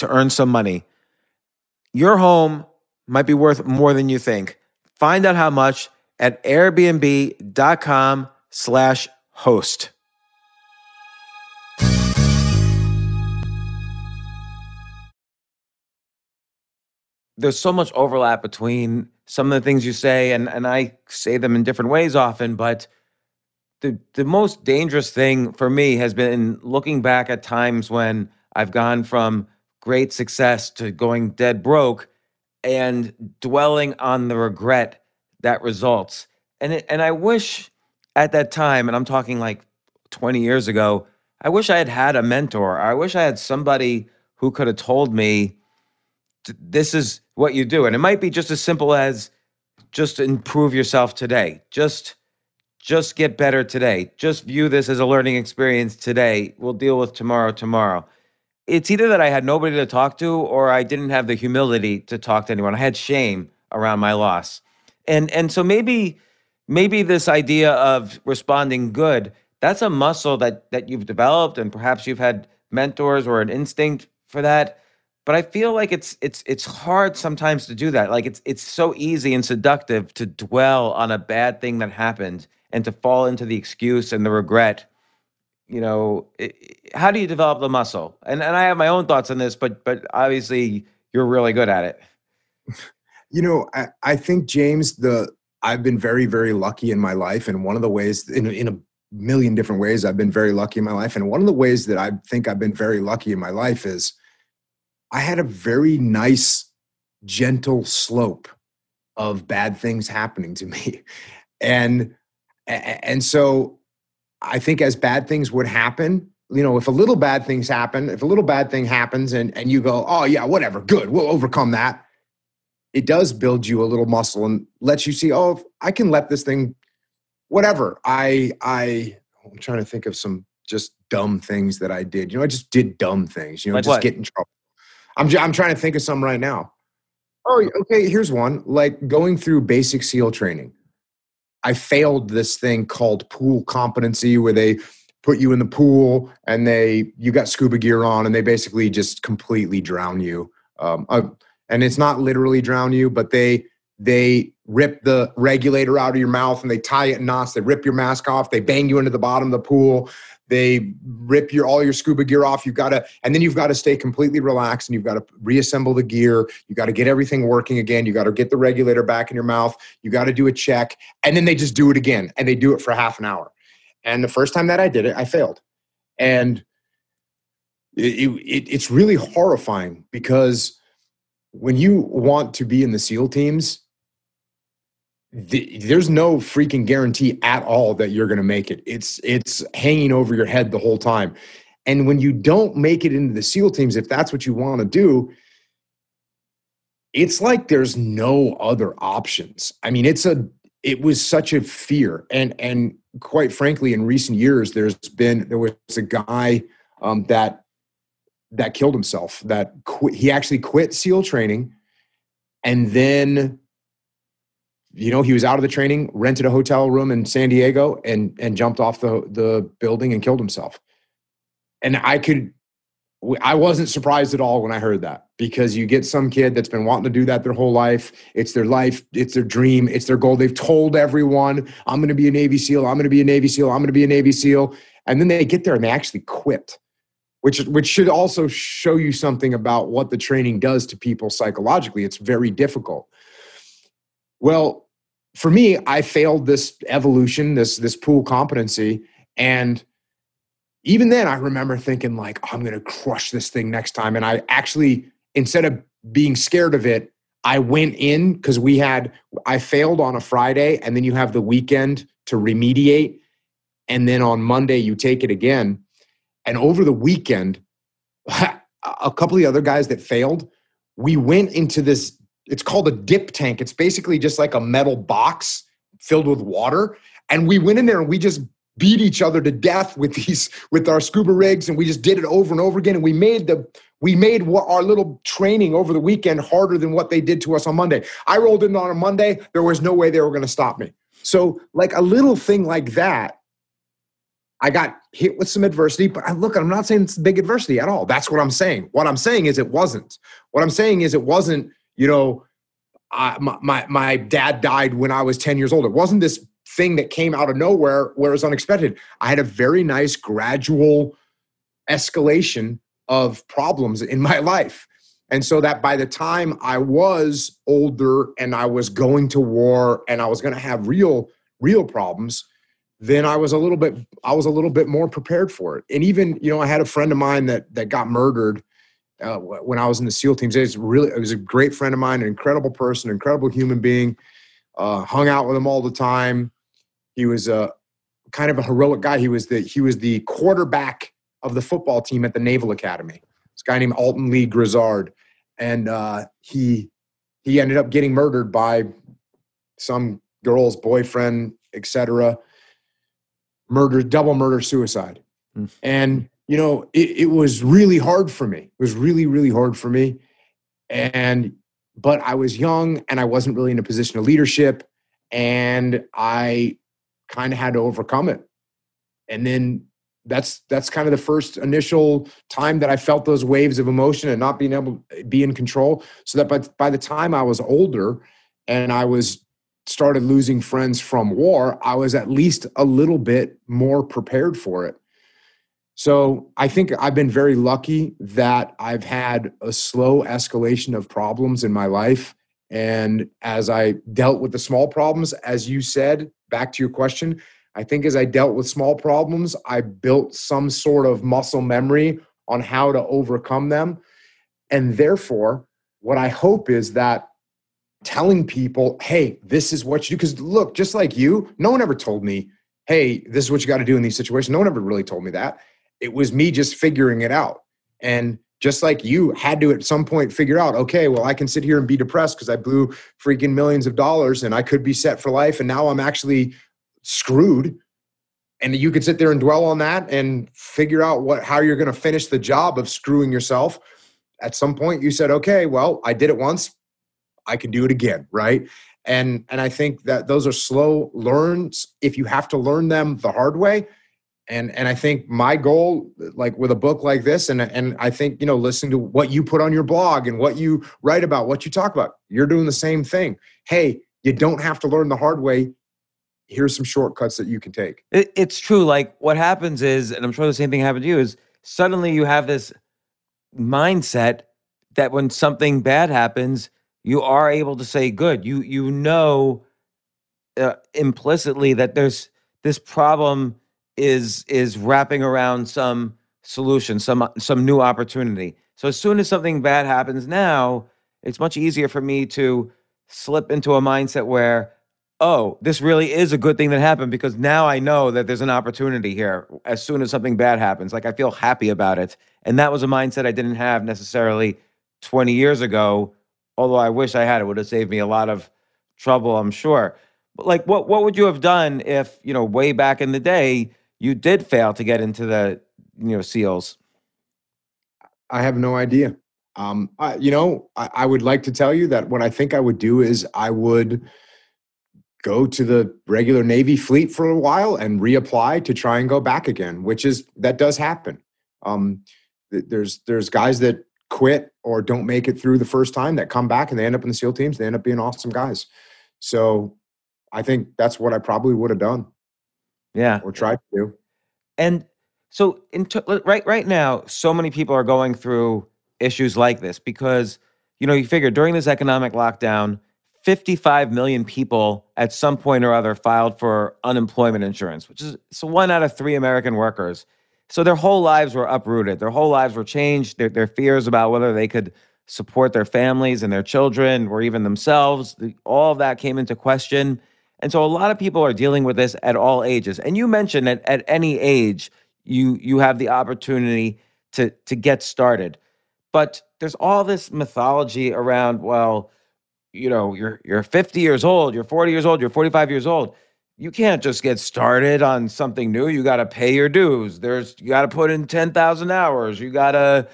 to earn some money. Your home might be worth more than you think. Find out how much at airbnb.com slash host. There's so much overlap between some of the things you say, and, and I say them in different ways often, but the, the most dangerous thing for me has been looking back at times when I've gone from great success to going dead broke and dwelling on the regret that results. And it, and I wish at that time, and I'm talking like 20 years ago, I wish I had had a mentor. I wish I had somebody who could have told me this is what you do. And it might be just as simple as just improve yourself today. Just just get better today. Just view this as a learning experience today. We'll deal with tomorrow tomorrow it's either that I had nobody to talk to or I didn't have the humility to talk to anyone. I had shame around my loss. And and so maybe maybe this idea of responding good, that's a muscle that that you've developed and perhaps you've had mentors or an instinct for that. But I feel like it's it's it's hard sometimes to do that. Like it's it's so easy and seductive to dwell on a bad thing that happened and to fall into the excuse and the regret you know how do you develop the muscle? And and i have my own thoughts on this but but obviously you're really good at it. You know i, I think james the i've been very very lucky in my life and one of the ways in, in a million different ways i've been very lucky in my life and one of the ways that i think i've been very lucky in my life is i had a very nice gentle slope of bad things happening to me. And and so I think as bad things would happen, you know, if a little bad things happen, if a little bad thing happens and, and you go, oh, yeah, whatever, good, we'll overcome that, it does build you a little muscle and lets you see, oh, I can let this thing, whatever. I, I, I'm trying to think of some just dumb things that I did. You know, I just did dumb things, you know, like just what? get in trouble. I'm, I'm trying to think of some right now. Oh, okay, here's one like going through basic SEAL training. I failed this thing called pool competency where they put you in the pool and they you got scuba gear on and they basically just completely drown you. Um, uh, and it's not literally drown you, but they they rip the regulator out of your mouth and they tie it in knots. They rip your mask off. They bang you into the bottom of the pool they rip your all your scuba gear off. You've got to and then you've got to stay completely relaxed and you've got to reassemble the gear. You got to get everything working again. You got to get the regulator back in your mouth. You got to do a check. And then they just do it again and they do it for half an hour. And the first time that i did it i failed. And it, it, it's really horrifying because when you want to be in the seal teams the, there's no freaking guarantee at all that you're going to make it. It's it's hanging over your head the whole time. And when you don't make it into the SEAL teams, if that's what you want to do, it's like there's no other options. I mean, it's a it was such a fear, and and quite frankly, in recent years, there's been there was a guy um, that that killed himself. That quit, he actually quit SEAL training, and then you know, he was out of the training, rented a hotel room in San Diego, and and jumped off the the building and killed himself. And I could, I wasn't surprised at all when I heard that because you get some kid that's been wanting to do that their whole life. It's their life, it's their dream, it's their goal. They've told everyone, "I'm going to be a Navy SEAL. I'm going to be a Navy SEAL. I'm going to be a Navy SEAL," and then they get there and they actually quit. Which, which should also show you something about what the training does to people psychologically. It's very difficult well, for me, I failed this evolution, this this pool competency, and even then, I remember thinking like, oh, I'm going to crush this thing next time. And I actually, instead of being scared of it, I went in because we had I failed on a Friday, and then you have the weekend to remediate, and then on Monday you take it again. And over the weekend, a couple of the other guys that failed, we went into this it's called a dip tank. It's basically just like a metal box filled with water. And we went in there and we just beat each other to death with these with our scuba rigs and we just did it over and over again and we made the we made our little training over the weekend harder than what they did to us on Monday. I rolled in on a Monday, there was no way they were going to stop me. So like a little thing like that I got hit with some adversity, but I look, I'm not saying it's big adversity at all. That's what I'm saying. What I'm saying is it wasn't. What I'm saying is it wasn't you know, I, my, my dad died when I was 10 years old. It wasn't this thing that came out of nowhere where it was unexpected. I had a very nice gradual escalation of problems in my life. And so that by the time I was older and I was going to war and I was going to have real, real problems, then I was a little bit, I was a little bit more prepared for it. And even, you know, I had a friend of mine that that got murdered uh, when I was in the SEAL teams. It was really, it was a great friend of mine, an incredible person, incredible human being. Uh, hung out with him all the time. He was a kind of a heroic guy. He was the he was the quarterback of the football team at the Naval Academy. This guy named Alton Lee Grizzard, and uh, he he ended up getting murdered by some girl's boyfriend, etc. Murder, double murder, suicide, mm. and you know, it, it was really hard for me. It was really, really hard for me. And, but I was young and I wasn't really in a position of leadership. And I kind of had to overcome it. And then that's that's kind of the first initial time that I felt those waves of emotion and not being able to be in control. So that by, by the time I was older and I was started losing friends from war, I was at least a little bit more prepared for it. So I think I've been very lucky that I've had a slow escalation of problems in my life. And as I dealt with the small problems, as you said, back to your question, I think as I dealt with small problems, I built some sort of muscle memory on how to overcome them. And therefore, what I hope is that telling people, hey, this is what you do. Because look, just like you, no one ever told me, hey, this is what you got to do in these situations. No one ever really told me that. It was me just figuring it out. And just like you had to at some point figure out, okay, well, I can sit here and be depressed because I blew freaking millions of dollars and I could be set for life. And now I'm actually screwed. And you could sit there and dwell on that and figure out what how you're going to finish the job of screwing yourself. At some point, you said, okay, well, I did it once. I can do it again, right? And and I think that those are slow learns. If you have to learn them the hard way, and and i think my goal like with a book like this and and i think you know listening to what you put on your blog and what you write about what you talk about you're doing the same thing. Hey you don't have to learn the hard way. Here's some shortcuts that you can take. It, it's true. Like what happens is and i'm sure the same thing happened to you is suddenly you have this mindset that when something bad happens you are able to say good. You you know uh, implicitly that there's this problem is is wrapping around some solution, some some new opportunity. So as soon as something bad happens now, it's much easier for me to slip into a mindset where oh, this really is a good thing that happened because now I know that there's an opportunity here as soon as something bad happens. Like I feel happy about it. And that was a mindset I didn't have necessarily 20 years ago, although I wish I had. It would have saved me a lot of trouble, I'm sure. But like what what would you have done if, you know, way back in the day you did fail to get into the you know seals i have no idea um I, you know I, I would like to tell you that what i think i would do is i would go to the regular navy fleet for a while and reapply to try and go back again which is that does happen um there's there's guys that quit or don't make it through the first time that come back and they end up in the SEAL teams. They end up being awesome guys. So I think that's what I probably would have done. Yeah. Or tried to. And so in t- right right now, so many people are going through issues like this because you know you figure during this economic lockdown, 55 million people at some point or other filed for unemployment insurance, which is so one out of three American workers. So their whole lives were uprooted. Their whole lives were changed. Their, their fears about whether they could support their families and their children or even themselves, all of that came into question. And so a lot of people are dealing with this at all ages. And you mentioned that at any age you you have the opportunity to to get started. But there's all this mythology around, well, you know, you're you're 50 years old, you're 40 years old, you're 45 years old. You can't just get started on something new. You got to pay your dues. There's you got to put in 10,000 hours. You got to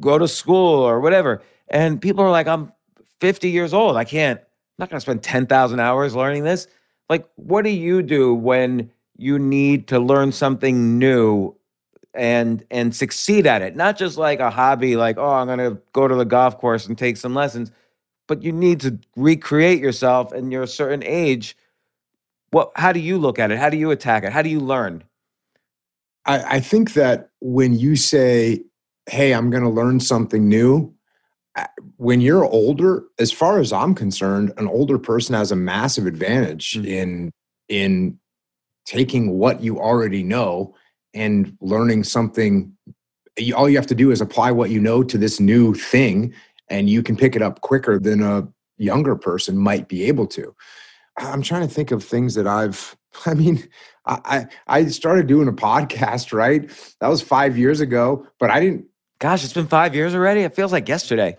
go to school or whatever. And people are like, I'm 50 years old. I can't, I'm not going to spend 10,000 hours learning this like what do you do when you need to learn something new and and succeed at it? Not just like a hobby like oh i'm going to go to the golf course and take some lessons but you need to recreate yourself and you're a certain age. What how do you look at it? How do you attack it? How do you learn? I, I think that when you say hey i'm going to learn something new when you're older, as far as I'm concerned, an older person has a massive advantage mm-hmm. in in taking what you already know and learning something. All you have to do is apply what you know to this new thing, and you can pick it up quicker than a younger person might be able to. I'm trying to think of things that I've. I mean, I I started doing a podcast, right? That was five years ago, but I didn't Gosh, it's been five years already. It feels like yesterday.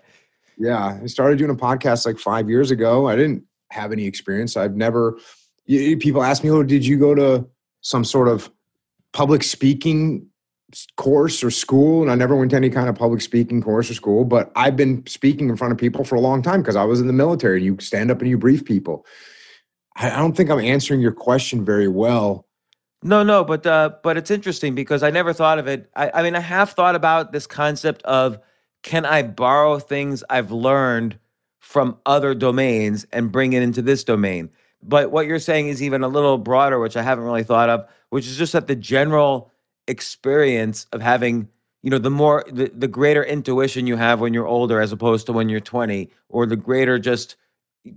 Yeah, I started doing a podcast like five years ago. I didn't have any experience. I've never. People ask me, "Oh, did you go to some sort of public speaking course or school?" And I never went to any kind of public speaking course or school. But I've been speaking in front of people for a long time because I was in the military. You stand up and you brief people. I don't think I'm answering your question very well no, no, but uh, but it's interesting because I never thought of it. I, I mean, I have thought about this concept of can I borrow things I've learned from other domains and bring it into this domain? But what you're saying is even a little broader, which I haven't really thought of, which is just that the general experience of having, you know, the more the, the greater intuition you have when you're older as opposed to when you're 20, or the greater just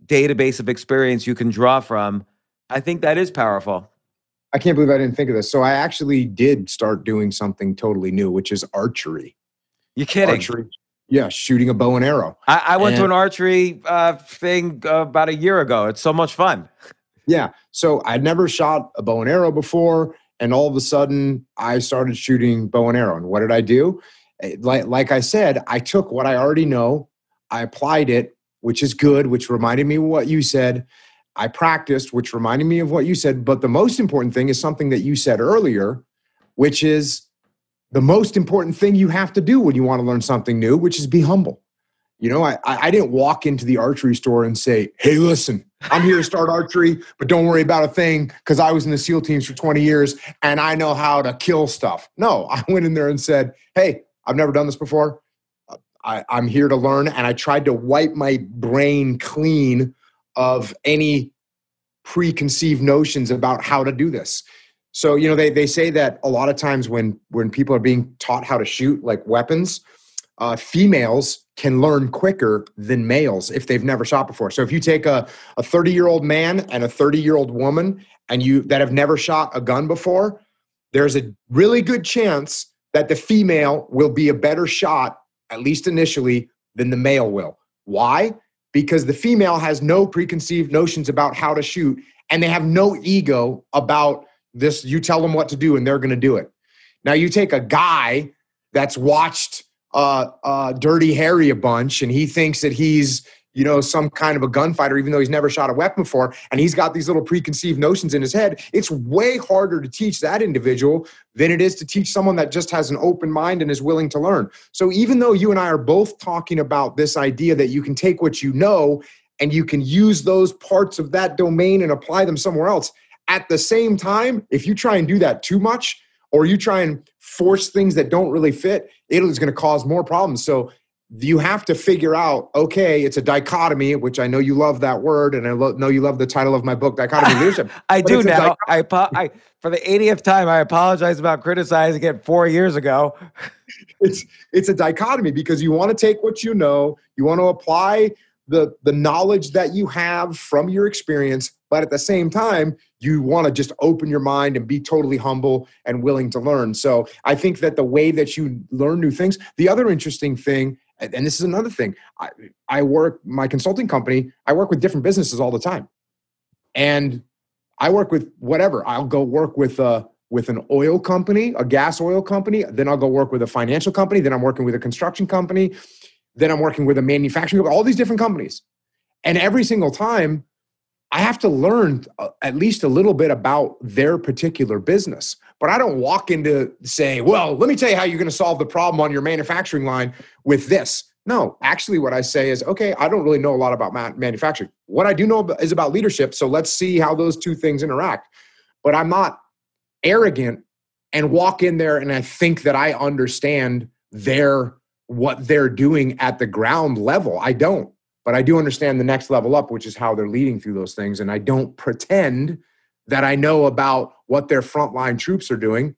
database of experience you can draw from. I think that is powerful. I can't believe I didn't think of this. So I actually did start doing something totally new, which is archery. You kidding? Archery. Yeah, shooting a bow and arrow. I, I went and, to an archery uh, thing uh, about a year ago. It's so much fun. Yeah. So I'd never shot a bow and arrow before. And all of a sudden, I started shooting bow and arrow. And what did I do? Eh, like, like I said, I took what I already know, I applied it, which is good, which reminded me of what you said. I practiced, which reminded me of what you said. But the most important thing is something that you said earlier, which is the most important thing you have to do when you want to learn something new, which is be humble. You know, I, I didn't walk into the archery store and say, hey, listen, I'm here to start archery, but don't worry about a thing because I was in the SEAL teams for 20 years and I know how to kill stuff. No, I went in there and said, hey, I've never done this before. Uh, I, I'm here to learn. And I tried to wipe my brain clean of any preconceived notions about how to do this. So, you know, they, they say that a lot of times when when people are being taught how to shoot like weapons, uh, females can learn quicker than males if they've never shot before. So if you take a, a 30 year old man and a 30 year old woman and you that have never shot a gun before, there's a really good chance that the female will be a better shot, at least initially, than the male will. Why? Because the female has no preconceived notions about how to shoot and they have no ego about this. You tell them what to do and they're going to do it. Now, you take a guy that's watched uh, uh, Dirty Harry a bunch, and he thinks that he's you know some kind of a gunfighter, even though he's never shot a weapon before, and he's got these little preconceived notions in his head. It's way harder to teach that individual than it is to teach someone that just has an open mind and is willing to learn. So even though you and I are both talking about this idea that you can take what you know and you can use those parts of that domain and apply them somewhere else. At the same time, if you try and do that too much, or you try and force things that don't really fit, it is going to cause more problems. So you have to figure out okay it's a dichotomy which i know you love that word and i lo- know you love the title of my book dichotomy leadership i do now I, I for the 80th time i apologize about criticizing it four years ago it's it's a dichotomy because you want to take what you know you want to apply the the knowledge that you have from your experience but at the same time you want to just open your mind and be totally humble and willing to learn. So i think that the way that you learn new things the other interesting thing and this is another thing I, I work my consulting company i work with different businesses all the time. And i work with whatever. I'll go work with with an oil company a gas oil company then i'll go work with a financial company then i'm working with a construction company then I'm working with a manufacturing company, all these different companies. And every single time, I have to learn uh, at least a little bit about their particular business. But I don't walk into say, well, let me tell you how you're going to solve the problem on your manufacturing line with this. No, actually, what I say is, okay, I don't really know a lot about manufacturing. What I do know is about leadership. So let's see how those two things interact. But I'm not arrogant and walk in there and I think that I understand their what they're doing at the ground level. I don't, but I do understand the next level up, which is how they're leading through those things. And I don't pretend that I know about what their frontline troops are doing,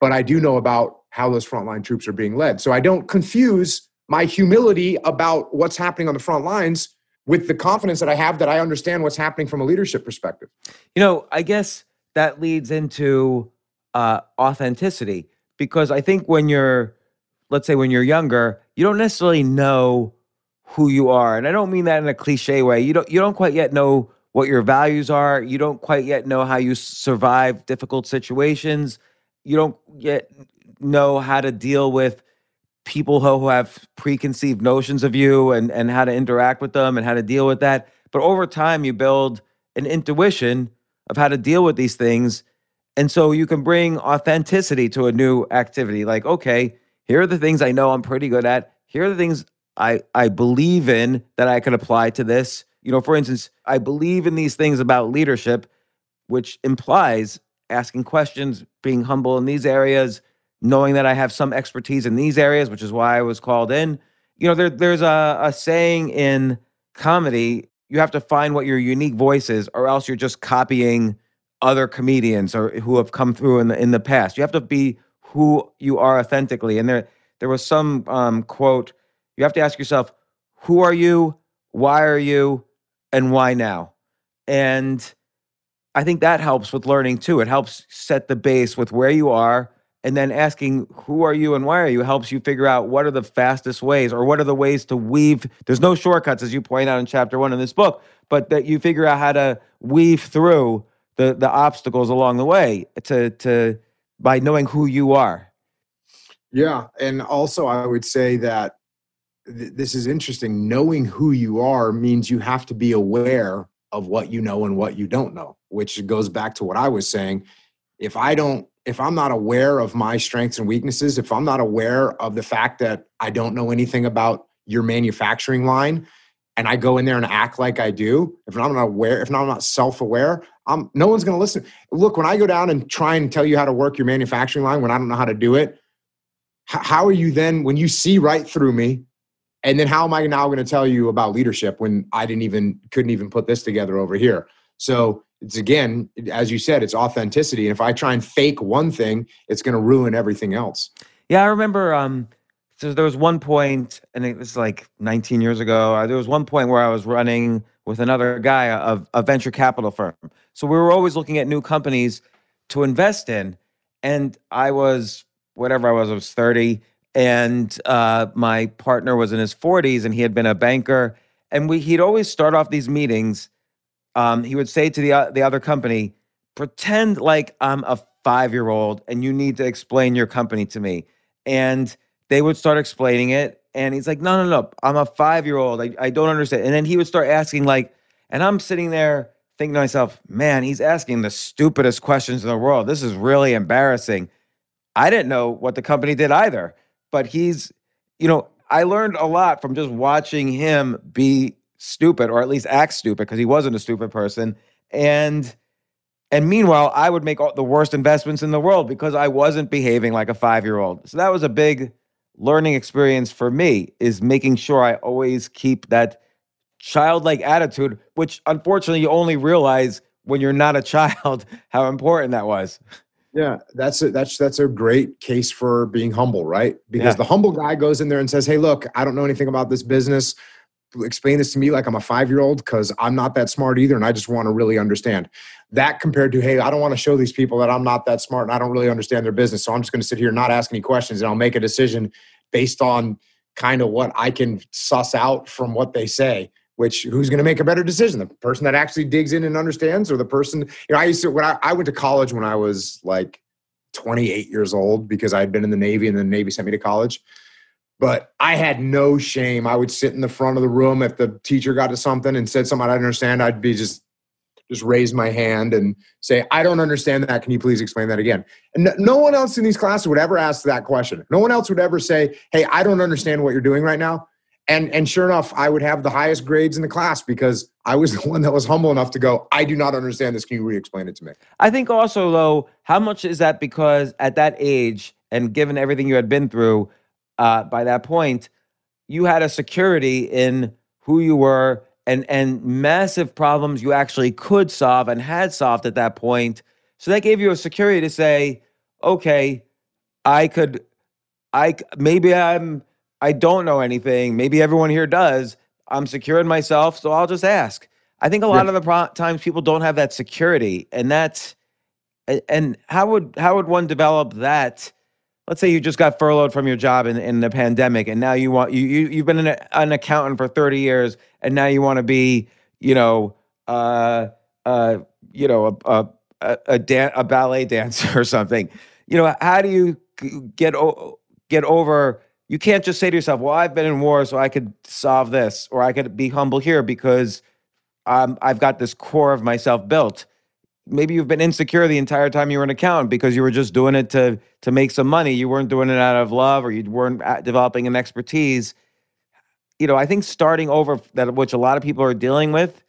but I do know about how those frontline troops are being led. So I don't confuse my humility about what's happening on the front lines with the confidence that I have that I understand what's happening from a leadership perspective. You know, I guess that leads into uh, authenticity because I think when you're let's say when you're younger, you don't necessarily know who you are. And I don't mean that in a cliche way. You don't you don't quite yet know what your values are. You don't quite yet know how you survive difficult situations. You don't yet know how to deal with people who have preconceived notions of you and and how to interact with them and how to deal with that. But over time you build an intuition of how to deal with these things. And so you can bring authenticity to a new activity. Like, okay, here are the things I know I'm pretty good at. Here are the things I, I believe in that I could apply to this. You know, for instance, I believe in these things about leadership, which implies asking questions, being humble in these areas, knowing that I have some expertise in these areas, which is why I was called in. You know, there, there's a, a saying in comedy you have to find what your unique voice is, or else you're just copying other comedians or who have come through in the in the past. You have to be who you are authentically. And there there was some um, quote. You have to ask yourself, who are you? Why are you? And why now? And I think that helps with learning too. It helps set the base with where you are and then asking who are you and why are you helps you figure out what are the fastest ways or what are the ways to weave there's no shortcuts as you point out in chapter 1 in this book but that you figure out how to weave through the the obstacles along the way to to by knowing who you are yeah and also i would say that th- this is interesting knowing who you are means you have to be aware of what you know and what you don't know which goes back to what i was saying if i don't if I'm not aware of my strengths and weaknesses, if I'm not aware of the fact that I don't know anything about your manufacturing line, and I go in there and act like I do, if I'm not aware, if I'm not self-aware, I'm no one's going to listen. Look, when I go down and try and tell you how to work your manufacturing line when I don't know how to do it, how are you then when you see right through me? And then how am I now going to tell you about leadership when I didn't even couldn't even put this together over here? So it's again, as you said, it's authenticity. And if I try and fake one thing, it's going to ruin everything else. Yeah, I remember. Um, so there was one point, and it was like 19 years ago. Uh, there was one point where I was running with another guy, a, a venture capital firm. So we were always looking at new companies to invest in, and I was whatever I was, I was 30, and uh, my partner was in his 40s, and he had been a banker, and we he'd always start off these meetings um, he would say to the uh, the other company, "Pretend like I'm a five year old, and you need to explain your company to me." And they would start explaining it, and he's like, "No, no, no, I'm a five year old. I, I don't understand." And then he would start asking like, and I'm sitting there thinking to myself, "Man, he's asking the stupidest questions in the world. This is really embarrassing." I didn't know what the company did either, but he's, you know, I learned a lot from just watching him be stupid or at least act stupid because he wasn't a stupid person and and meanwhile i would make all the worst investments in the world because i wasn't behaving like a 5-year-old so that was a big learning experience for me is making sure i always keep that childlike attitude which unfortunately you only realize when you're not a child how important that was yeah, that's a, that's that's a great case for being humble, right? Because yeah. the humble guy goes in there and says, "Hey, look, I don't know anything about this business explain this to me like I'm a five year old because I'm not that smart either and I just want to really understand. That compared to, hey, I don't want to show these people that I'm not that smart and I don't really understand their business. So I'm just going to sit here and not ask any questions and I'll make a decision based on kind of what I can suss out from what they say. Which who's going to make a better decision? The person that actually digs in and understands, or the person you know? I used to when I, I went to college when I was like 28 years old because I had been in the Navy and the Navy sent me to college but I had no shame. I would sit in the front of the room if the teacher got to something and said something I didn't understand. I'd be just just raise my hand and say, "I don't understand that. Can you please explain that again?" And no one else in these classes would ever ask that question. No one else would ever say, "Hey, I don't understand what you're doing right now." And and sure enough, I would have the highest grades in the class because I was the one that was humble enough to go, "I do not understand this. Can you re-explain it to me?" I think also though, how much is that because at that age and given everything you had been through uh, by that point, you had a security in who you were and and massive problems you actually could solve and had solved at that point. So that gave you a security to say, okay, I could, I maybe I'm I don't know anything. Maybe everyone here does. I'm secure in myself, so I'll just ask. I think a lot yeah. of the pro- times people don't have that security, and that's and how would how would one develop that? let's say you just got furloughed from your job in, in the pandemic and now you want you, you you've been an, an accountant for 30 years and now you want to be you know uh uh you know a a a, dan- a ballet dancer or something you know how do you get o- get over you can't just say to yourself well i've been in war so i could solve this or i could be humble here because um, i've got this core of myself built maybe you've been insecure the entire time you were an accountant because you were just doing it to to make some money. You weren't doing it out of love, or you weren't developing an expertise. You know, I think starting over that, which a lot of people are dealing with,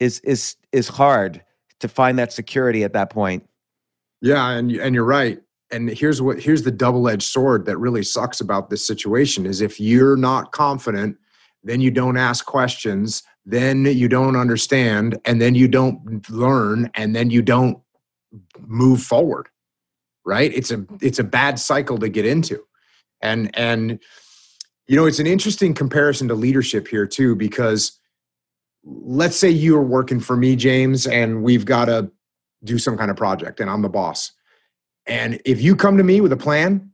is is is hard to find that security at that point. Yeah, and and you're right. And here's what here's the double edged sword that really sucks about this situation is if you're not confident, then you don't ask questions then you don't understand, and then you don't learn, and then you don't move forward. Right? It's a it's a bad cycle to get into. And and you know, it's an interesting comparison to leadership here too, because let's say you're working for me, James, and we've got to do some kind of project, and I'm the boss. And if you come to me with a plan,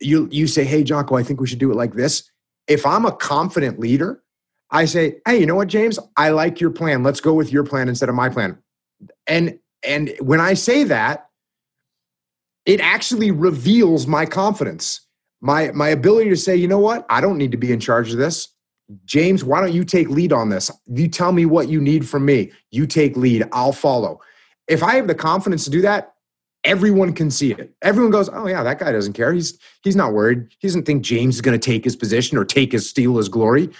you you say, "Hey, Jocko, I think we should do it like this." If I'm a confident leader, I say, "Hey, you know what, James? I like your plan. Let's go with your plan instead of my plan." And and when I say that, it actually reveals my confidence. My my ability to say, "You know what? I don't need to be in charge of this. James, why don't you take lead on this? You tell me what you need from me. You take lead. I'll follow." If I have the confidence to do that, everyone can see it. Everyone goes, "Oh yeah, that guy doesn't care. He's he's not worried. He doesn't think James is going to take his position or take his steal his glory."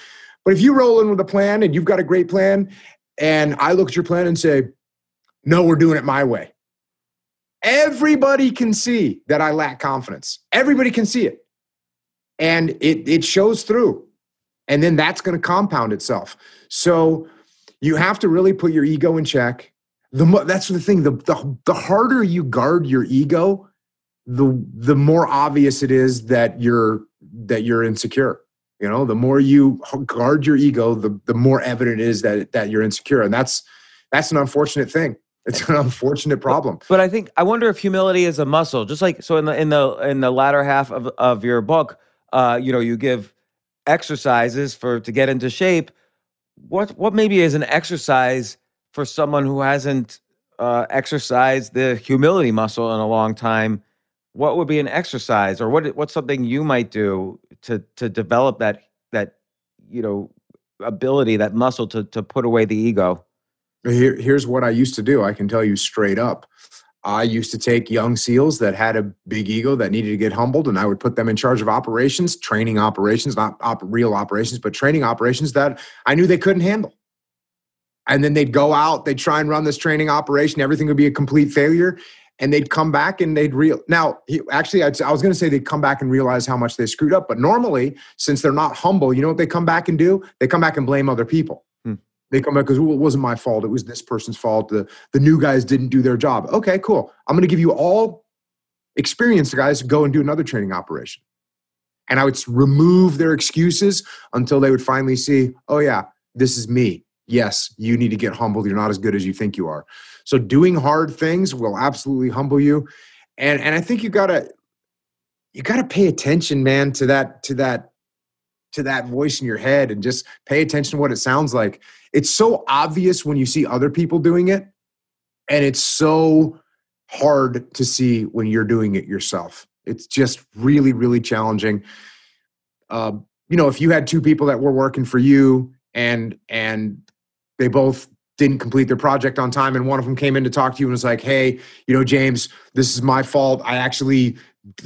But if you roll in with a plan and you've got a great plan, and I look at your plan and say, "No, we're doing it my way," everybody can see that I lack confidence. Everybody can see it, and it it shows through, and then that's going to compound itself. So you have to really put your ego in check the mo- that's the thing the, the the harder you guard your ego the the more obvious it is that you're that you're insecure. You know the more you guard your ego the the more evident it is that that you're insecure and that's that's an unfortunate thing. It's an unfortunate problem. but i think i wonder if humility is a muscle just like so in the in the in the latter half of of your book uh you know you give exercises for to get into shape. What what maybe is an exercise for someone who hasn't uh, exercised the humility muscle in a long time, what would be an exercise or what what's something you might do to to develop that that you know ability, that muscle to to put away the ego? Here, here's what I used to do. I can tell you straight up. I used to take young SEALs that had a big ego that needed to get humbled, and I would put them in charge of operations, training operations, not op- real operations, but training operations that I knew they couldn't handle and then they'd go out they'd try and run this training operation everything would be a complete failure and they'd come back and they'd real now he, actually I'd, i was going to say they'd come back and realize how much they screwed up but normally since they're not humble you know what they come back and do? They come back and blame other people. Hmm. they come back because well, it wasn't my fault it was this person's fault the, the new guys didn't do their job. Okay cool. I'm going to give you all experienced guys go and do another training operation. And i would remove their excuses until they would finally see oh yeah this is me yes, you need to get humbled. You're not as good as you think you are. So doing hard things will absolutely humble you. And and I think you gotta you gotta pay attention, man, to that, to that, to that voice in your head and just pay attention to what it sounds like. It's so obvious when you see other people doing it, and it's so hard to see when you're doing it yourself. It's just really, really challenging. Uh, you know, if you had two people that were working for you and and they both didn't complete their project on time and one of them came in to talk to you and was like hey you know james this is my fault. I actually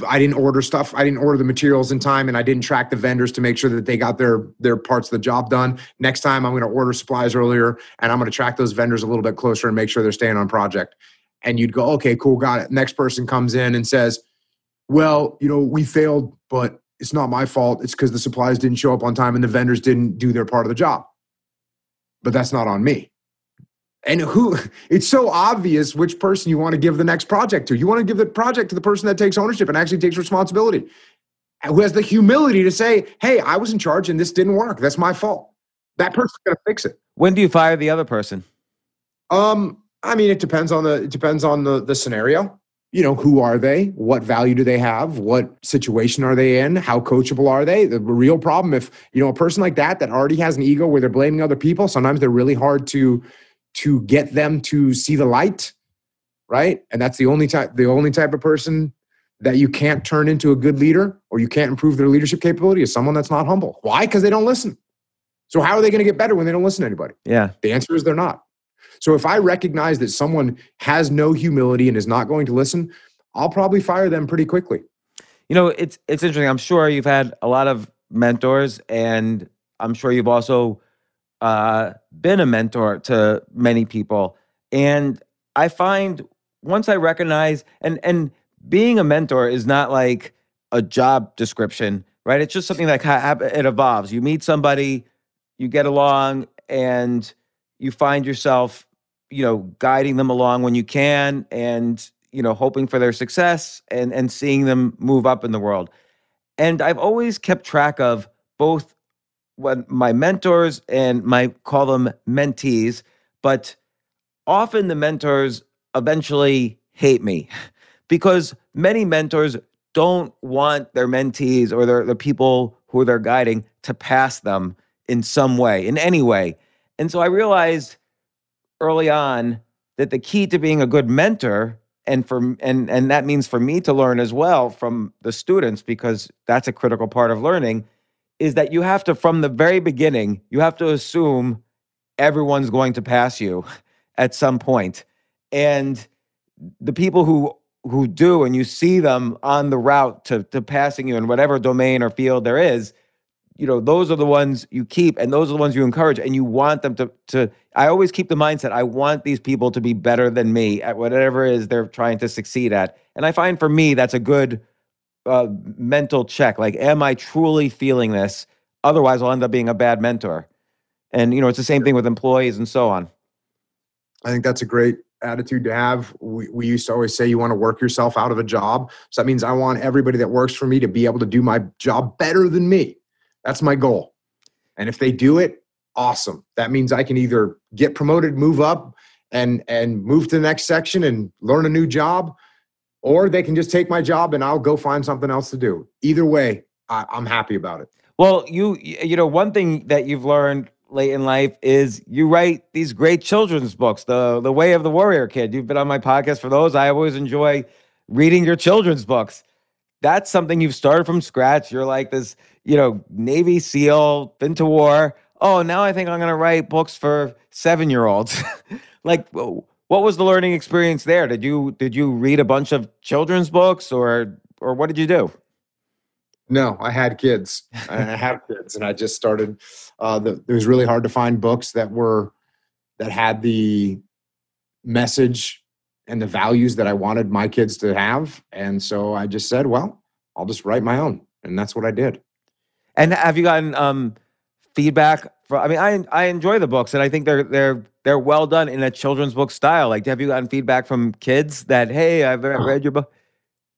i didn't order stuff. I didn't order the materials in time and i didn't track the vendors to make sure that they got their their parts of the job done. Next time i'm going to order supplies earlier and i'm going to track those vendors a little bit closer and make sure they're staying on project. And you'd go okay cool got it. Next person comes in and says well you know we failed but it's not my fault. It's because the supplies didn't show up on time and the vendors didn't do their part of the job but that's not on me. And who, it's so obvious which person you want to give the next project to. You want to give the project to the person that takes ownership and actually takes responsibility, who has the humility to say, hey, I was in charge and this didn't work. That's my fault. That person's going to fix it. When do you fire the other person? Um, I mean, it depends on the it depends on the the scenario you know who are they? What value do they have? What situation are they in? How coachable are they? The real problem if you know a person like that that already has an ego where they're blaming other people sometimes they're really hard to to get them to see the light right? And that's the only type the only type of person that you can't turn into a good leader or you can't improve their leadership capability is someone that's not humble. Why? Because they don't listen. So how are they going to get better when they don't listen to anybody? Yeah. The answer is they're not so if I recognize that someone has no humility and is not going to listen, I'll probably fire them pretty quickly. You know, it's it's interesting. I'm sure you've had a lot of mentors, and I'm sure you've also uh, been a mentor to many people. And I find once I recognize and and being a mentor is not like a job description, right? It's just something that it evolves. You meet somebody, you get along, and you find yourself, you know, guiding them along when you can and, you know, hoping for their success and and seeing them move up in the world. And I've always kept track of both what my mentors and my call them mentees, but often the mentors eventually hate me because many mentors don't want their mentees or their, the people who they're guiding to pass them in some way, in any way. And so I realized early on that the key to being a good mentor and for and and that means for me to learn as well from the students because that's a critical part of learning is that you have to from the very beginning you have to assume everyone's going to pass you at some point. And the people who who do and you see them on the route to to passing you in whatever domain or field there is you know those are the ones you keep and those are the ones you encourage and you want them to to i always keep the mindset i want these people to be better than me at whatever it is they're trying to succeed at and i find for me that's a good uh, mental check like am i truly feeling this otherwise i'll end up being a bad mentor and you know it's the same thing with employees and so on i think that's a great attitude to have. We, we used to always say you want to work yourself out of a job. So that means I want everybody that works for me to be able to do my job better than me. That's my goal. And if they do it, awesome. That means I can either get promoted, move up, and and move to the next section and learn a new job, or they can just take my job and I'll go find something else to do. Either way, I, I'm happy about it. Well, you you know one thing that you've learned late in life is you write these great children's books, the the Way of the Warrior Kid. You've been on my podcast for those. I always enjoy reading your children's books. That's something you've started from scratch. You're like this, you know, Navy SEAL, been to war. Oh, now I think I'm going to write books for seven year olds. like, what was the learning experience there? Did you did you read a bunch of children's books, or or what did you do? No, I had kids. I have kids, and I just started. Uh, the, it was really hard to find books that were that had the message and the values that I wanted my kids to have, and so I just said, "Well, I'll just write my own," and that's what I did. And have you gotten um, feedback? For, I mean, I I enjoy the books, and I think they're they're they're well done in a children's book style. Like, have you gotten feedback from kids that, "Hey, I've read your book"?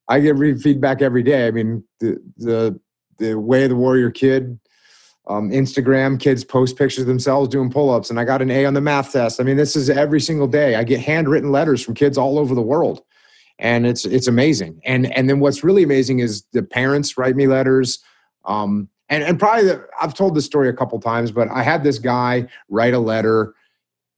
I get read feedback every day. I mean, the the the way of the warrior kid, um, Instagram kids post pictures of themselves doing pull ups, and I got an A on the math test. I mean, this is every single day. I get handwritten letters from kids all over the world, and it's it's amazing. And and then what's really amazing is the parents write me letters. Um, and and probably the, I've told this story a couple times, but I had this guy write a letter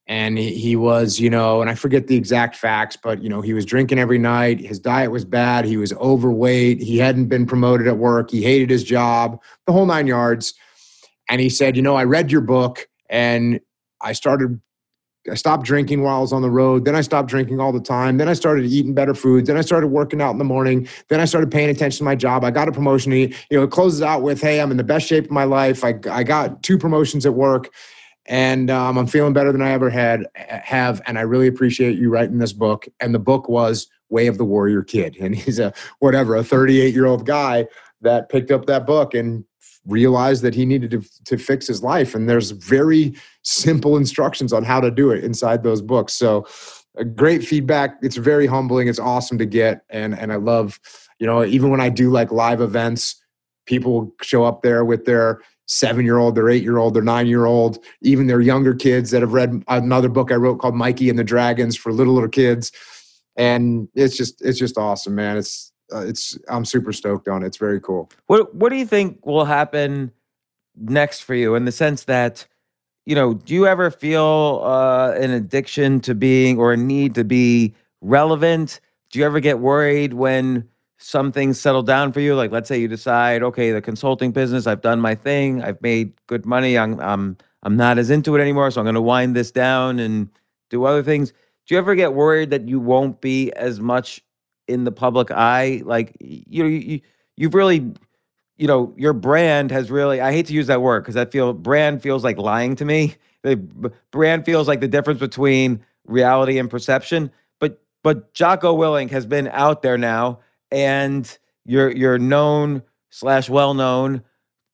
and he, he, was you know and i forget the exact facts but you know he was drinking every night his diet was bad he was overweight he hadn't been promoted at work he hated his job the whole nine yards and he said you know i read your book and i started i stopped drinking while i was on the road. Then i stopped drinking all the time. Then i started eating better foods. Then i started working out in the morning. Then i started paying attention to my job. I got a promotion. You know it closes out with hey i'm in the best shape of my life. I, I got two promotions at work and um, I'm feeling better than I ever had have. And I really appreciate you writing this book. And the book was Way of the Warrior Kid, and he's a whatever a 38 year old guy that picked up that book and realized that he needed to, to fix his life. And there's very simple instructions on how to do it inside those books. So, a great feedback. It's very humbling. It's awesome to get, and and I love, you know, even when I do like live events, people show up there with their seven year old, their eight year old, their nine year old, even their younger kids that have read another book I wrote called Mikey and the Dragons for little little kids, and it's just it's just awesome, man. It's uh, it's I'm super stoked on it. It's very cool. What what do you think will happen next for you in the sense that you know do you ever feel uh, an addiction to being or a need to be relevant? Do you ever get worried when some things settle down for you like let's say you decide okay the consulting business i've done my thing i've made good money i'm i'm i'm not as into it anymore so i'm going to wind this down and do other things do you ever get worried that you won't be as much in the public eye like you know you, you've really you know your brand has really i hate to use that word because i feel brand feels like lying to me the brand feels like the difference between reality and perception but but jocko Willink has been out there now and you're you're known slash well known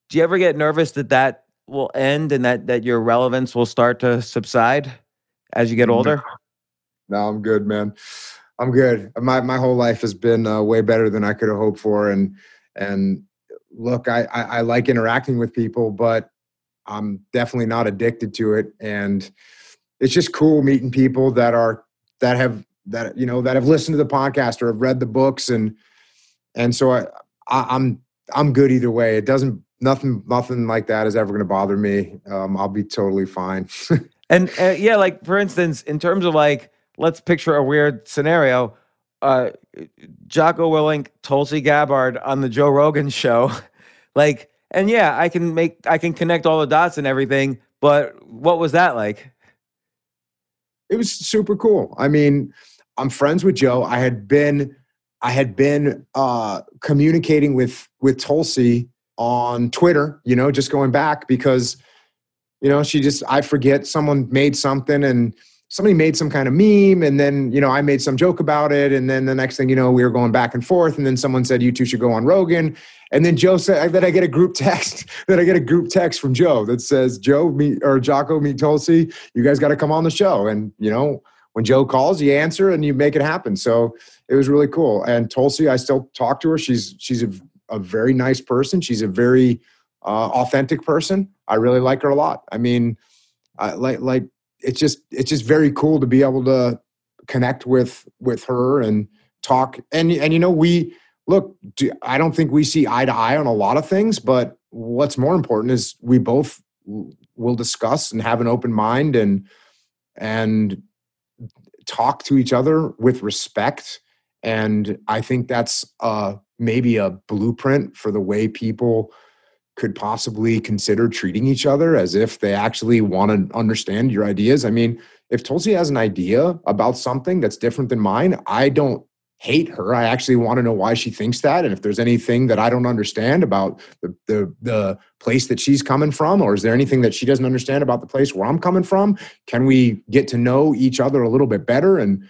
do you ever get nervous that that will end and that that your relevance will start to subside as you get older? No, I'm good, man. I'm good. My my whole life has been uh, way better than I could have hoped for, and and look, I, I I like interacting with people, but I'm definitely not addicted to it, and it's just cool meeting people that are that have that you know that have listened to the podcast or have read the books and and so I, I am I'm good either way. It doesn't nothing nothing like that is ever going to bother me. Um, I'll be totally fine. and uh, yeah, like for instance, in terms of like let's picture a weird scenario. Uh, Jocko Willink, Tulsi Gabbard on the Joe Rogan show, like, and yeah, I can make I can connect all the dots and everything. But what was that like? It was super cool. I mean, I'm friends with Joe. I had been I had been uh, communicating with with Tulsi on Twitter, you know, just going back because, you know, she just I forget someone made something and somebody made some kind of meme and then you know i made some joke about it and then the next thing you know we were going back and forth and then someone said you two should go on rogan. And then joe said that i get a group text that i get a group text from joe that says joe me or jocko meet tulsi. You guys got to come on the show and you know when joe calls you answer and you make it happen. So it was really cool. And tulsi i still talk to her. She's she's a, a very nice person. She's a very uh, authentic person. I really like her a lot. I mean I, like like it's just it's just very cool to be able to connect with with her and talk. And and you know we look i don't think we see eye to eye on a lot of things but what's more important is we both will discuss and have an open mind and and talk to each other with respect. And i think that's uh maybe a blueprint for the way people could possibly consider treating each other as if they actually want to understand your ideas. I mean, if Tulsi has an idea about something that's different than mine, I don't hate her. I actually want to know why she thinks that. And if there's anything that I don't understand about the, the, the place that she's coming from, or is there anything that she doesn't understand about the place where I'm coming from? Can we get to know each other a little bit better? And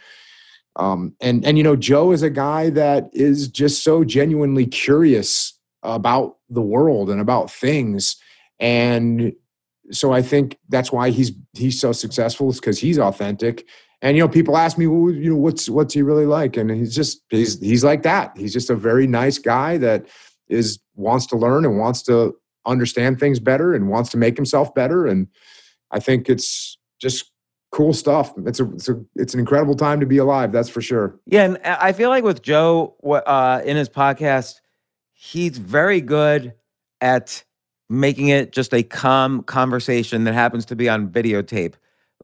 um, and and you know, Joe is a guy that is just so genuinely curious about the world and about things. And so i think that's why he's he's so successful is because he's authentic. And you know people ask me well you know what's what's he really like? And he's just he's he's like that. He's just a very nice guy that is wants to learn and wants to understand things better and wants to make himself better. And i think it's just cool stuff. It's a it's, a, it's an incredible time to be alive that's for sure. Yeah and i feel like with joe uh, in his podcast he's very good at making it just a calm conversation that happens to be on videotape,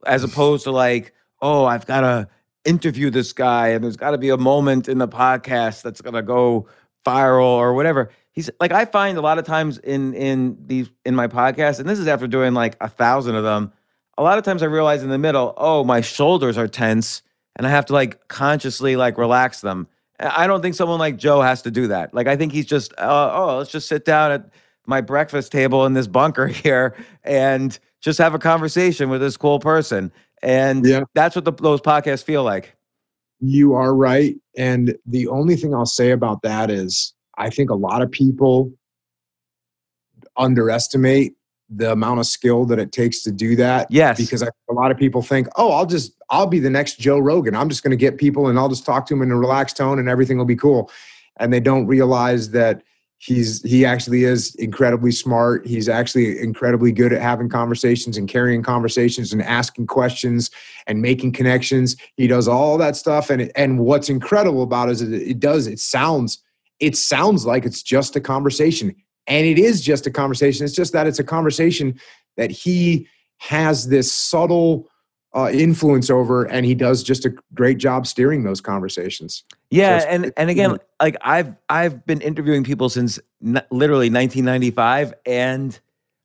as opposed to like, oh, I've got to interview this guy and there's got to be a moment in the podcast that's going to go viral or whatever. He's like, I find a lot of times in in these in my podcast, and this is after doing like a thousand of them. A lot of times I realize in the middle, oh, my shoulders are tense, and I have to like consciously like relax them. I don't think someone like Joe has to do that. Like, I think he's just, uh, oh, let's just sit down at my breakfast table in this bunker here and just have a conversation with this cool person. And yeah. that's what the, those podcasts feel like. You are right. And the only thing I'll say about that is I think a lot of people underestimate the amount of skill that it takes to do that. Yes. Because I, a lot of people think, oh, I'll just, I'll be the next Joe Rogan. I'm just going to get people and I'll just talk to them in a relaxed tone and everything will be cool. And they don't realize that he's, he actually is incredibly smart. He's actually incredibly good at having conversations and carrying conversations and asking questions and making connections. He does all that stuff. And, and what's incredible about it is it does, it sounds, it sounds like it's just a conversation and it is just a conversation. It's just that it's a conversation that he has this subtle uh, influence over, and he does just a great job steering those conversations. Yeah, so and and again, like I've I've been interviewing people since n- literally 1995, and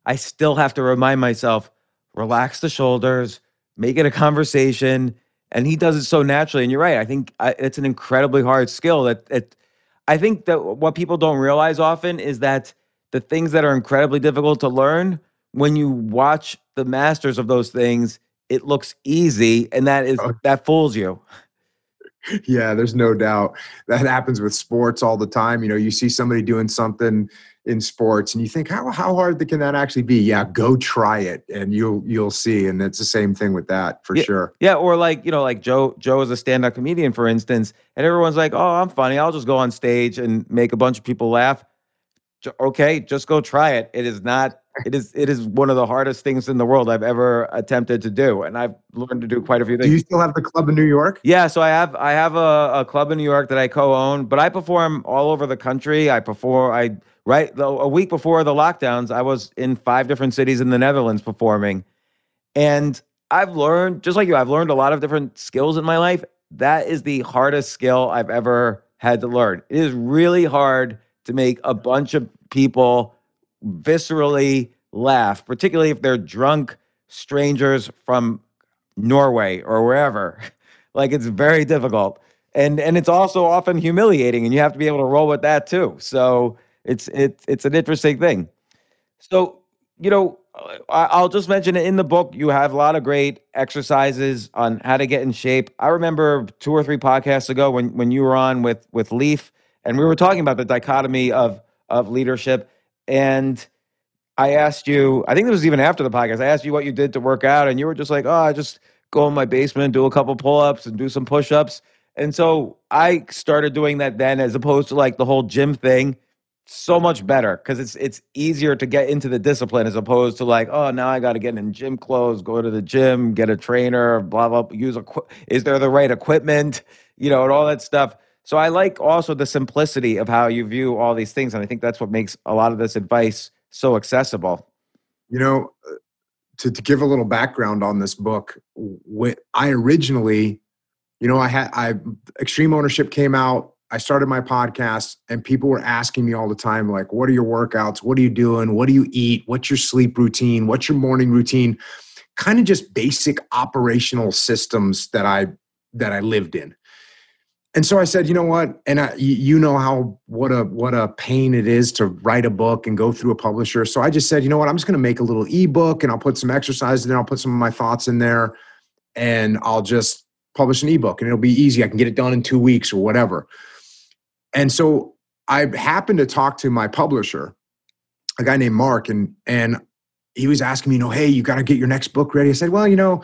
I still have to remind myself, relax the shoulders, make it a conversation, and he does it so naturally. And you're right. I think I, it's an incredibly hard skill. That it, I think that what people don't realize often is that the things that are incredibly difficult to learn, when you watch the masters of those things, it looks easy and that is oh. that fools you. Yeah, there's no doubt. That happens with sports all the time. You know, you see somebody doing something in sports and you think how how hard can that actually be yeah go try it and you'll you'll see and it's the same thing with that for yeah, sure yeah or like you know like joe joe is a stand-up comedian for instance and everyone's like oh i'm funny i'll just go on stage and make a bunch of people laugh okay just go try it. It is not it is it is one of the hardest things in the world i've ever attempted to do and i've learned to do quite a few things do you still have the club in new york? Yeah so i have i have a, a club in new york that i co-own but i perform all over the country. I perform i right a week before the lockdowns i was in five different cities in the netherlands performing. And i've learned just like you i've learned a lot of different skills in my life. That is the hardest skill i've ever had to learn. It is really hard to make a bunch of people viscerally laugh particularly if they're drunk strangers from norway or wherever like it's very difficult and and it's also often humiliating and you have to be able to roll with that too so it's it's it's an interesting thing. So you know, I'll just mention it in the book. You have a lot of great exercises on how to get in shape. I remember two or three podcasts ago when when you were on with with Leif, and we were talking about the dichotomy of of leadership. And I asked you, I think it was even after the podcast. I asked you what you did to work out, and you were just like, "Oh, I just go in my basement, do a couple pull ups, and do some push ups." And so I started doing that then, as opposed to like the whole gym thing so much better because it's it's easier to get into the discipline as opposed to like oh now I got to get in gym clothes, go to the gym, get a trainer, blah blah. Use a is there the right equipment, you know, and all that stuff. So I like also the simplicity of how you view all these things, and I think that's what makes a lot of this advice so accessible. You know, uh, to, to give a little background on this book, I originally, you know, I had I Extreme Ownership came out I started my podcast and people were asking me all the time, like, what are your workouts? What are you doing? What do you eat? What's your sleep routine? What's your morning routine? Kind of just basic operational systems that I that I lived in. And so I said, you know what? And I, you know how what a what a pain it is to write a book and go through a publisher. So I just said, you know what? I'm just going to make a little ebook and I'll put some exercises in there. I'll put some of my thoughts in there, and I'll just publish an ebook and it'll be easy. I can get it done in two weeks or whatever. And so I happened to talk to my publisher, a guy named Mark, and and he was asking me, you know, hey, you got to get your next book ready. I said, well, you know,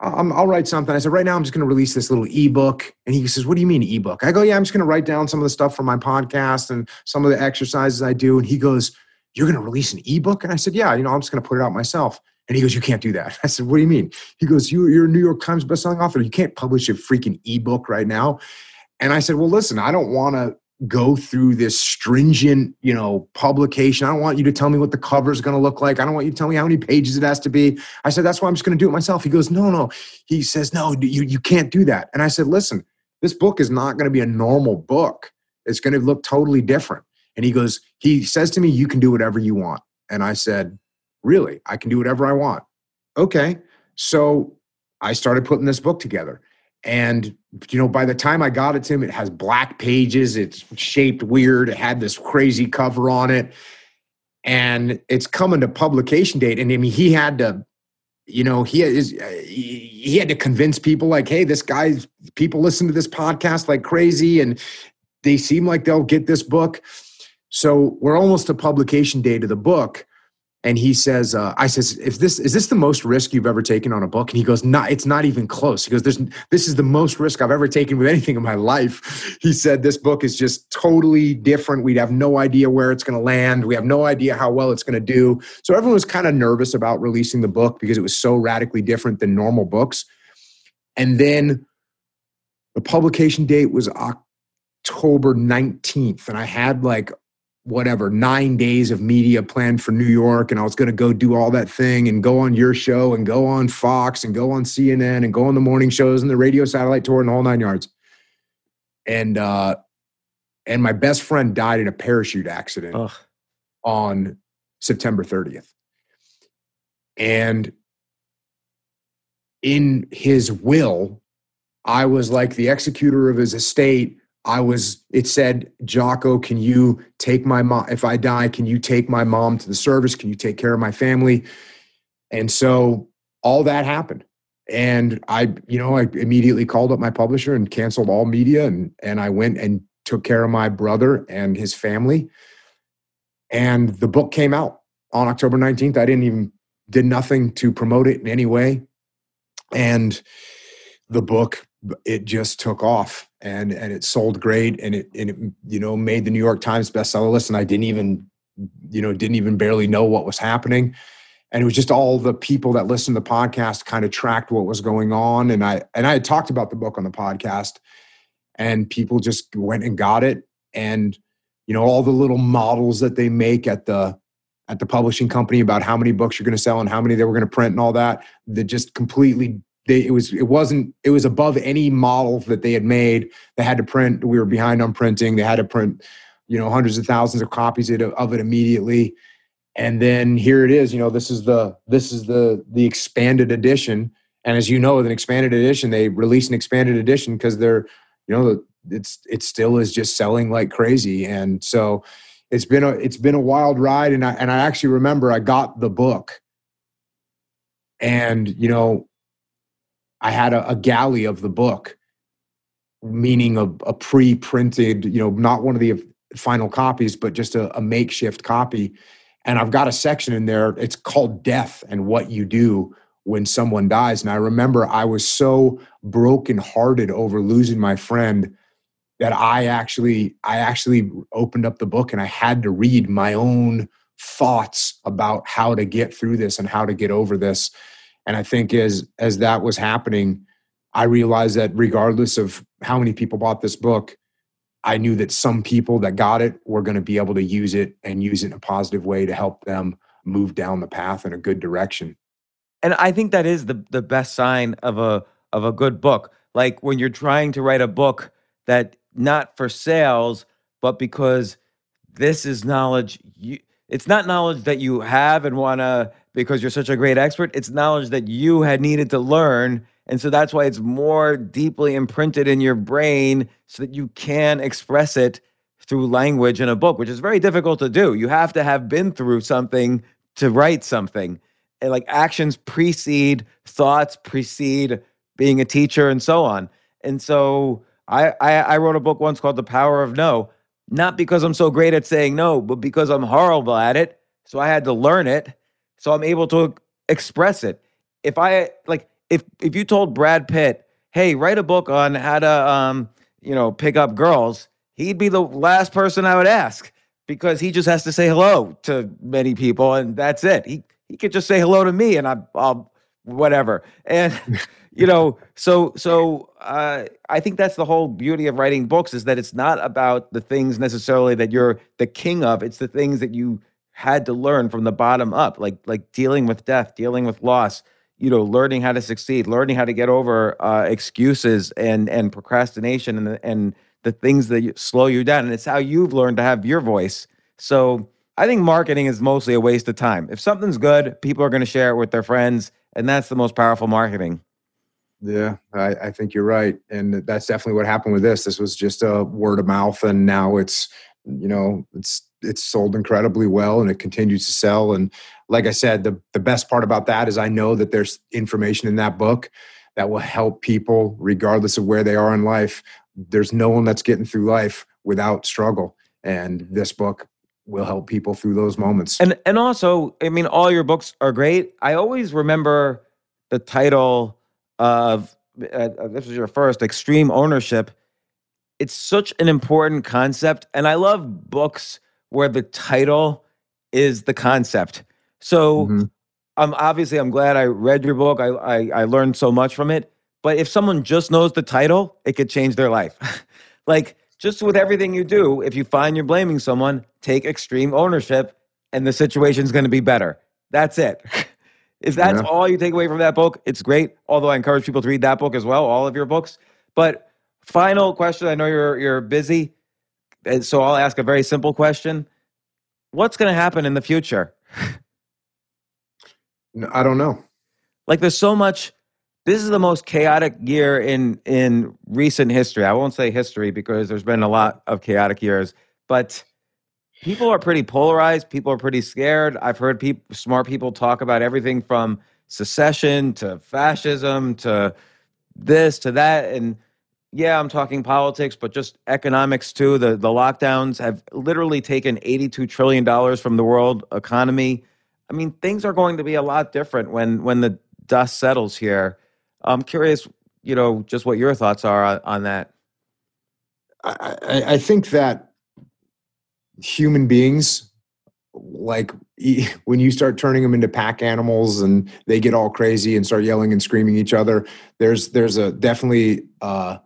I'll, I'll write something. I said, right now, I'm just going to release this little ebook. And he says, what do you mean ebook? I go, yeah, I'm just going to write down some of the stuff from my podcast and some of the exercises I do. And he goes, you're going to release an ebook? And I said, yeah, you know, I'm just going to put it out myself. And he goes, You can't do that. I said, What do you mean? He goes, you, You're a New York Times bestselling author. You can't publish a freaking ebook right now. And I said, well, listen, I don't want to go through this stringent, you know, publication. I don't want you to tell me what the cover is going to look like. I don't want you to tell me how many pages it has to be. I said, that's why I'm just going to do it myself. He goes, no, no. He says, no, you, you can't do that. And I said, listen, this book is not going to be a normal book. It's going to look totally different. And he goes, he says to me, you can do whatever you want. And I said, really? I can do whatever I want. Okay. So I started putting this book together. And you know, by the time I got it to him, it has black pages. It's shaped weird. It had this crazy cover on it, and it's coming to publication date. And I mean, he had to, you know, he is uh, he had to convince people like, hey, this guy's people listen to this podcast like crazy, and they seem like they'll get this book. So we're almost to publication date of the book and he says, uh, "I says, if this is this the most risk you've ever taken on a book?" And he goes, "Not, it's not even close." He goes, "There's this is the most risk I've ever taken with anything in my life." He said, "This book is just totally different. We'd have no idea where it's going to land. We have no idea how well it's going to do." So everyone was kind of nervous about releasing the book because it was so radically different than normal books. And then the publication date was October 19th, and I had like whatever nine days of media planned for New York, and I was going to go do all that thing and go on your show and go on Fox and go on CNN and go on the morning shows and the radio satellite tour and all nine yards. And uh, and my best friend died in a parachute accident Ugh. on September 30th. And in his will, I was like the executor of his estate I was, it said, Jocko, can you take my mom? If I die, can you take my mom to the service? Can you take care of my family? And so all that happened. And I, you know, I immediately called up my publisher and canceled all media. And, and I went and took care of my brother and his family. And the book came out on October 19th. I didn't even did nothing to promote it in any way. And the book it just took off and and it sold great and it and it you know made the New York Times bestseller list and I didn't even you know didn't even barely know what was happening. And it was just all the people that listened to the podcast kind of tracked what was going on and I and I had talked about the book on the podcast and people just went and got it and you know all the little models that they make at the at the publishing company about how many books you're going to sell and how many they were going to print and all that that just completely they, it was it wasn't it was above any model that they had made they had to print. We were behind on printing. They had to print you know hundreds of thousands of copies of it immediately. And then here it is you know this is the this is the the expanded edition. And as you know with an expanded edition they release an expanded edition because they're you know it's it still is just selling like crazy. And so it's been a it's been a wild ride. And i and i actually remember i got the book. And you know i had a, a galley of the book meaning a, a pre-printed you know not one of the final copies but just a, a makeshift copy and i've got a section in there it's called death and what you do when someone dies and i remember i was so brokenhearted over losing my friend that I actually I actually opened up the book and I had to read my own thoughts about how to get through this and how to get over this. And I think as as that was happening, I realized that regardless of how many people bought this book, I knew that some people that got it were going to be able to use it and use it in a positive way to help them move down the path in a good direction. And I think that is the the best sign of a of a good book. Like when you're trying to write a book that not for sales, but because this is knowledge you it's not knowledge that you have and want to because you're such a great expert it's knowledge that you had needed to learn and so that's why it's more deeply imprinted in your brain so that you can express it through language in a book which is very difficult to do you have to have been through something to write something and like actions precede thoughts precede being a teacher and so on and so I, I, I wrote a book once called The Power of No, not because I'm so great at saying no, but because I'm horrible at it. So I had to learn it. So I'm able to express it. If I like, if if you told Brad Pitt, hey, write a book on how to um, you know, pick up girls, he'd be the last person I would ask because he just has to say hello to many people and that's it. He he could just say hello to me and I, I'll whatever. And you know, so so uh, I think that's the whole beauty of writing books is that it's not about the things necessarily that you're the king of. It's the things that you had to learn from the bottom up, like like dealing with death, dealing with loss. You know, learning how to succeed, learning how to get over uh, excuses and and procrastination and and the things that slow you down. And it's how you've learned to have your voice. So I think marketing is mostly a waste of time. If something's good, people are going to share it with their friends, and that's the most powerful marketing. Yeah, I, I, think you're right, and that's definitely what happened with this. This was just a word of mouth, and now it's you know it's it's sold incredibly well, and it continues to sell. And like I said, the the best part about that is I know that there's information in that book that will help people regardless of where they are in life. There's no one that's getting through life without struggle, and this book will help people through those moments. And and also, I mean, all your books are great. I always remember the title of uh, uh, this was your first extreme ownership. It's such an important concept, and I love books where the title is the concept. So, mm-hmm. I'm obviously I'm glad I read your book. I, I I learned so much from it. But if someone just knows the title, it could change their life. like just with everything you do, if you find you're blaming someone, take extreme ownership, and the situation's going to be better. That's it. If that's yeah. all you take away from that book, it's great. Although I encourage people to read that book as well, all of your books. But final question, I know you're you're busy, and so I'll ask a very simple question. What's going to happen in the future? I don't know. Like there's so much this is the most chaotic year in in recent history. I won't say history because there's been a lot of chaotic years, but people are pretty polarized. People are pretty scared. I've heard people, smart people talk about everything from secession to fascism to this to that, and yeah, I'm talking politics, but just economics too. The the lockdowns have literally taken 82 trillion dollars from the world economy. I mean, things are going to be a lot different when when the dust settles here. I'm curious, you know, just what your thoughts are on, on that. I, I, I think that human beings like when you start turning them into pack animals and they get all crazy and start yelling and screaming each other there's there's a definitely uh,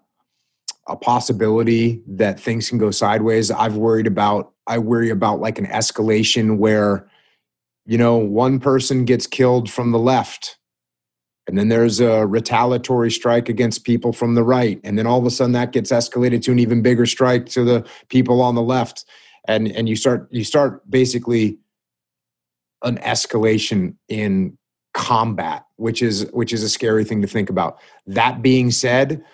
a possibility that things can go sideways. I've worried about i worry about like an escalation where you know one person gets killed from the left and then there's a retaliatory strike against people from the right and then all of a sudden that gets escalated to an even bigger strike to the people on the left and and you start you start basically an escalation in combat which is which is a scary thing to think about. That being said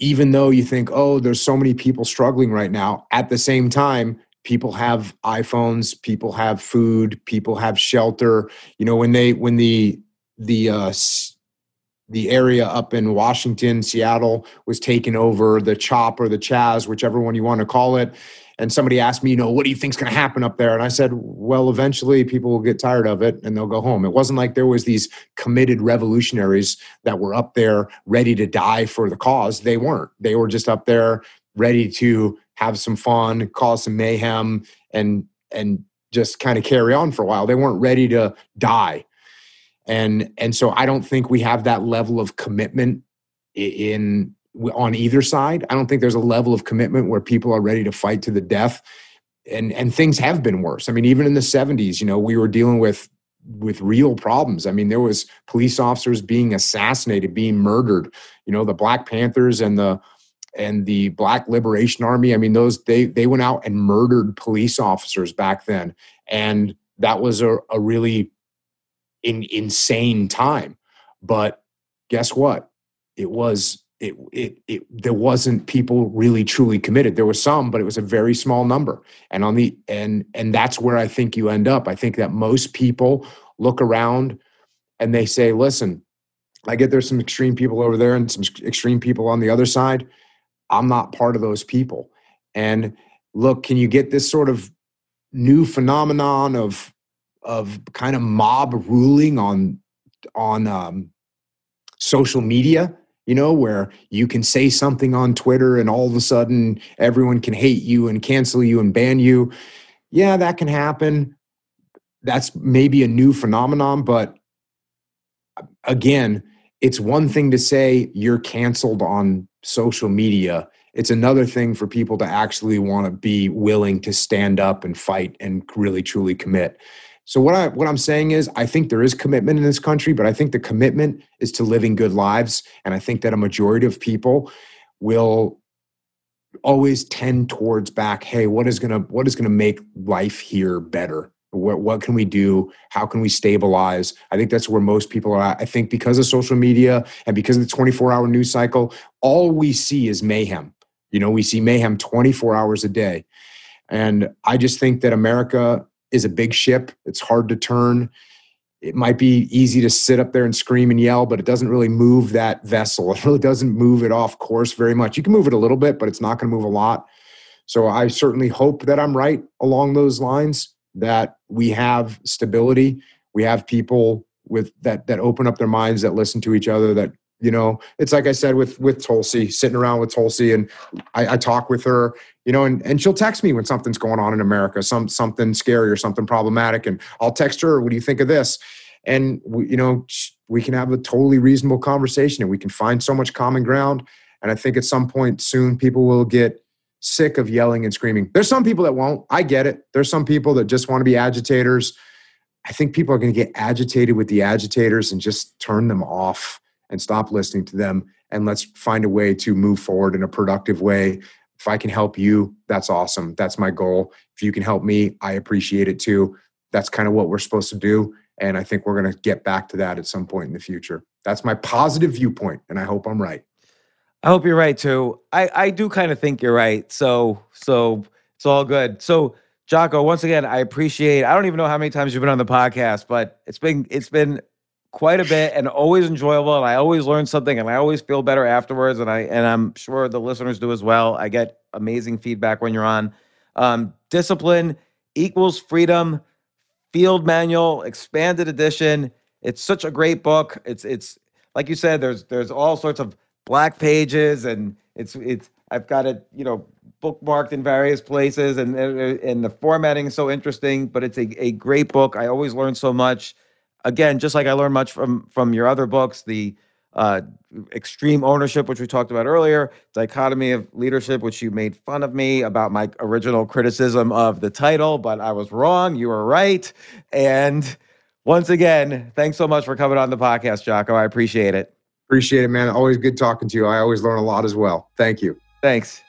even though you think oh there's so many people struggling right now at the same time people have iphones people have food people have shelter you know when they when the the uh the area up in Washington, Seattle was taken over, the CHOP or the Chaz, whichever one you want to call it. And somebody asked me, you know, what do you think's going to happen up there? And I said, well, eventually people will get tired of it and they'll go home. It wasn't like there was these committed revolutionaries that were up there ready to die for the cause. They weren't. They were just up there ready to have some fun, cause some mayhem, and and just kind of carry on for a while. They weren't ready to die and and so I don't think we have that level of commitment in on either side. I don't think there's a level of commitment where people are ready to fight to the death. And and things have been worse. I mean, even in the 70s, you know, we were dealing with with real problems. I mean, there was police officers being assassinated, being murdered. You know, the Black Panthers and the and the Black Liberation Army. I mean, those they they went out and murdered police officers back then, and that was a, a really in insane time. But guess what? It was it, it it there wasn't people really truly committed. There was some, but it was a very small number. And on the and and that's where I think you end up. I think that most people look around and they say, "Listen, I get there's some extreme people over there and some extreme people on the other side. I'm not part of those people." And look, can you get this sort of new phenomenon of of kind of mob ruling on on um, social media you know where you can say something on twitter and all of a sudden everyone can hate you and cancel you and ban you. Yeah that can happen. That's maybe a new phenomenon but again it's one thing to say you're canceled on social media. It's another thing for people to actually want to be willing to stand up and fight and really truly commit so what I what I'm saying is I think there is commitment in this country, but I think the commitment is to living good lives. And I think that a majority of people will always tend towards back hey what is going to what is going to make life here better? What, what can we do? How can we stabilize? I think that's where most people are at. I think because of social media and because of the 24 hour news cycle all we see is mayhem. You know we see mayhem 24 hours a day. And i just think that america is a big ship. It's hard to turn. It might be easy to sit up there and scream and yell, but it doesn't really move that vessel. It really doesn't move it off course very much. You can move it a little bit, but it's not going to move a lot. So I certainly hope that I'm right along those lines, that we have stability. We have people with that that open up their minds, that listen to each other, that you know it's like i said with with tulsi sitting around with tulsi and I, I, talk with her you know and, and she'll text me when something's going on in america some something scary or something problematic and i'll text her what do you think of this? And we, you know we can have a totally reasonable conversation and we can find so much common ground and i think at some point soon people will get sick of yelling and screaming. There's some people that won't. I get it. There's some people that just want to be agitators. I think people are going to get agitated with the agitators and just turn them off and stop listening to them and let's find a way to move forward in a productive way if i can help you that's awesome. That's my goal. If you can help me i appreciate it too. That's kind of what we're supposed to do and i think we're going to get back to that at some point in the future. That's my positive viewpoint and i hope i'm right. I hope you're right too. I i do kind of think you're right so so it's all good. So Jocko, once again, I appreciate. I don't even know how many times you've been on the podcast, but it's been it's been quite a bit and always enjoyable and I always learn something and I always feel better afterwards and I and I'm sure the listeners do as well. I get amazing feedback when you're on. Um, discipline equals freedom. Field manual, expanded edition. It's such a great book. It's it's like you said. There's there's all sorts of black pages and it's it's I've got it you know bookmarked in various places and and the formatting is so interesting. But it's a, a great book. I always learn so much. Again, just like I learned much from from your other books, the uh, extreme ownership, which we talked about earlier, dichotomy of leadership, which you made fun of me about my original criticism of the title, but I was wrong. You were right. And once again, thanks so much for coming on the podcast, Jocko. I appreciate it. Appreciate it, man. Always good talking to you. I always learn a lot as well. Thank you. Thanks.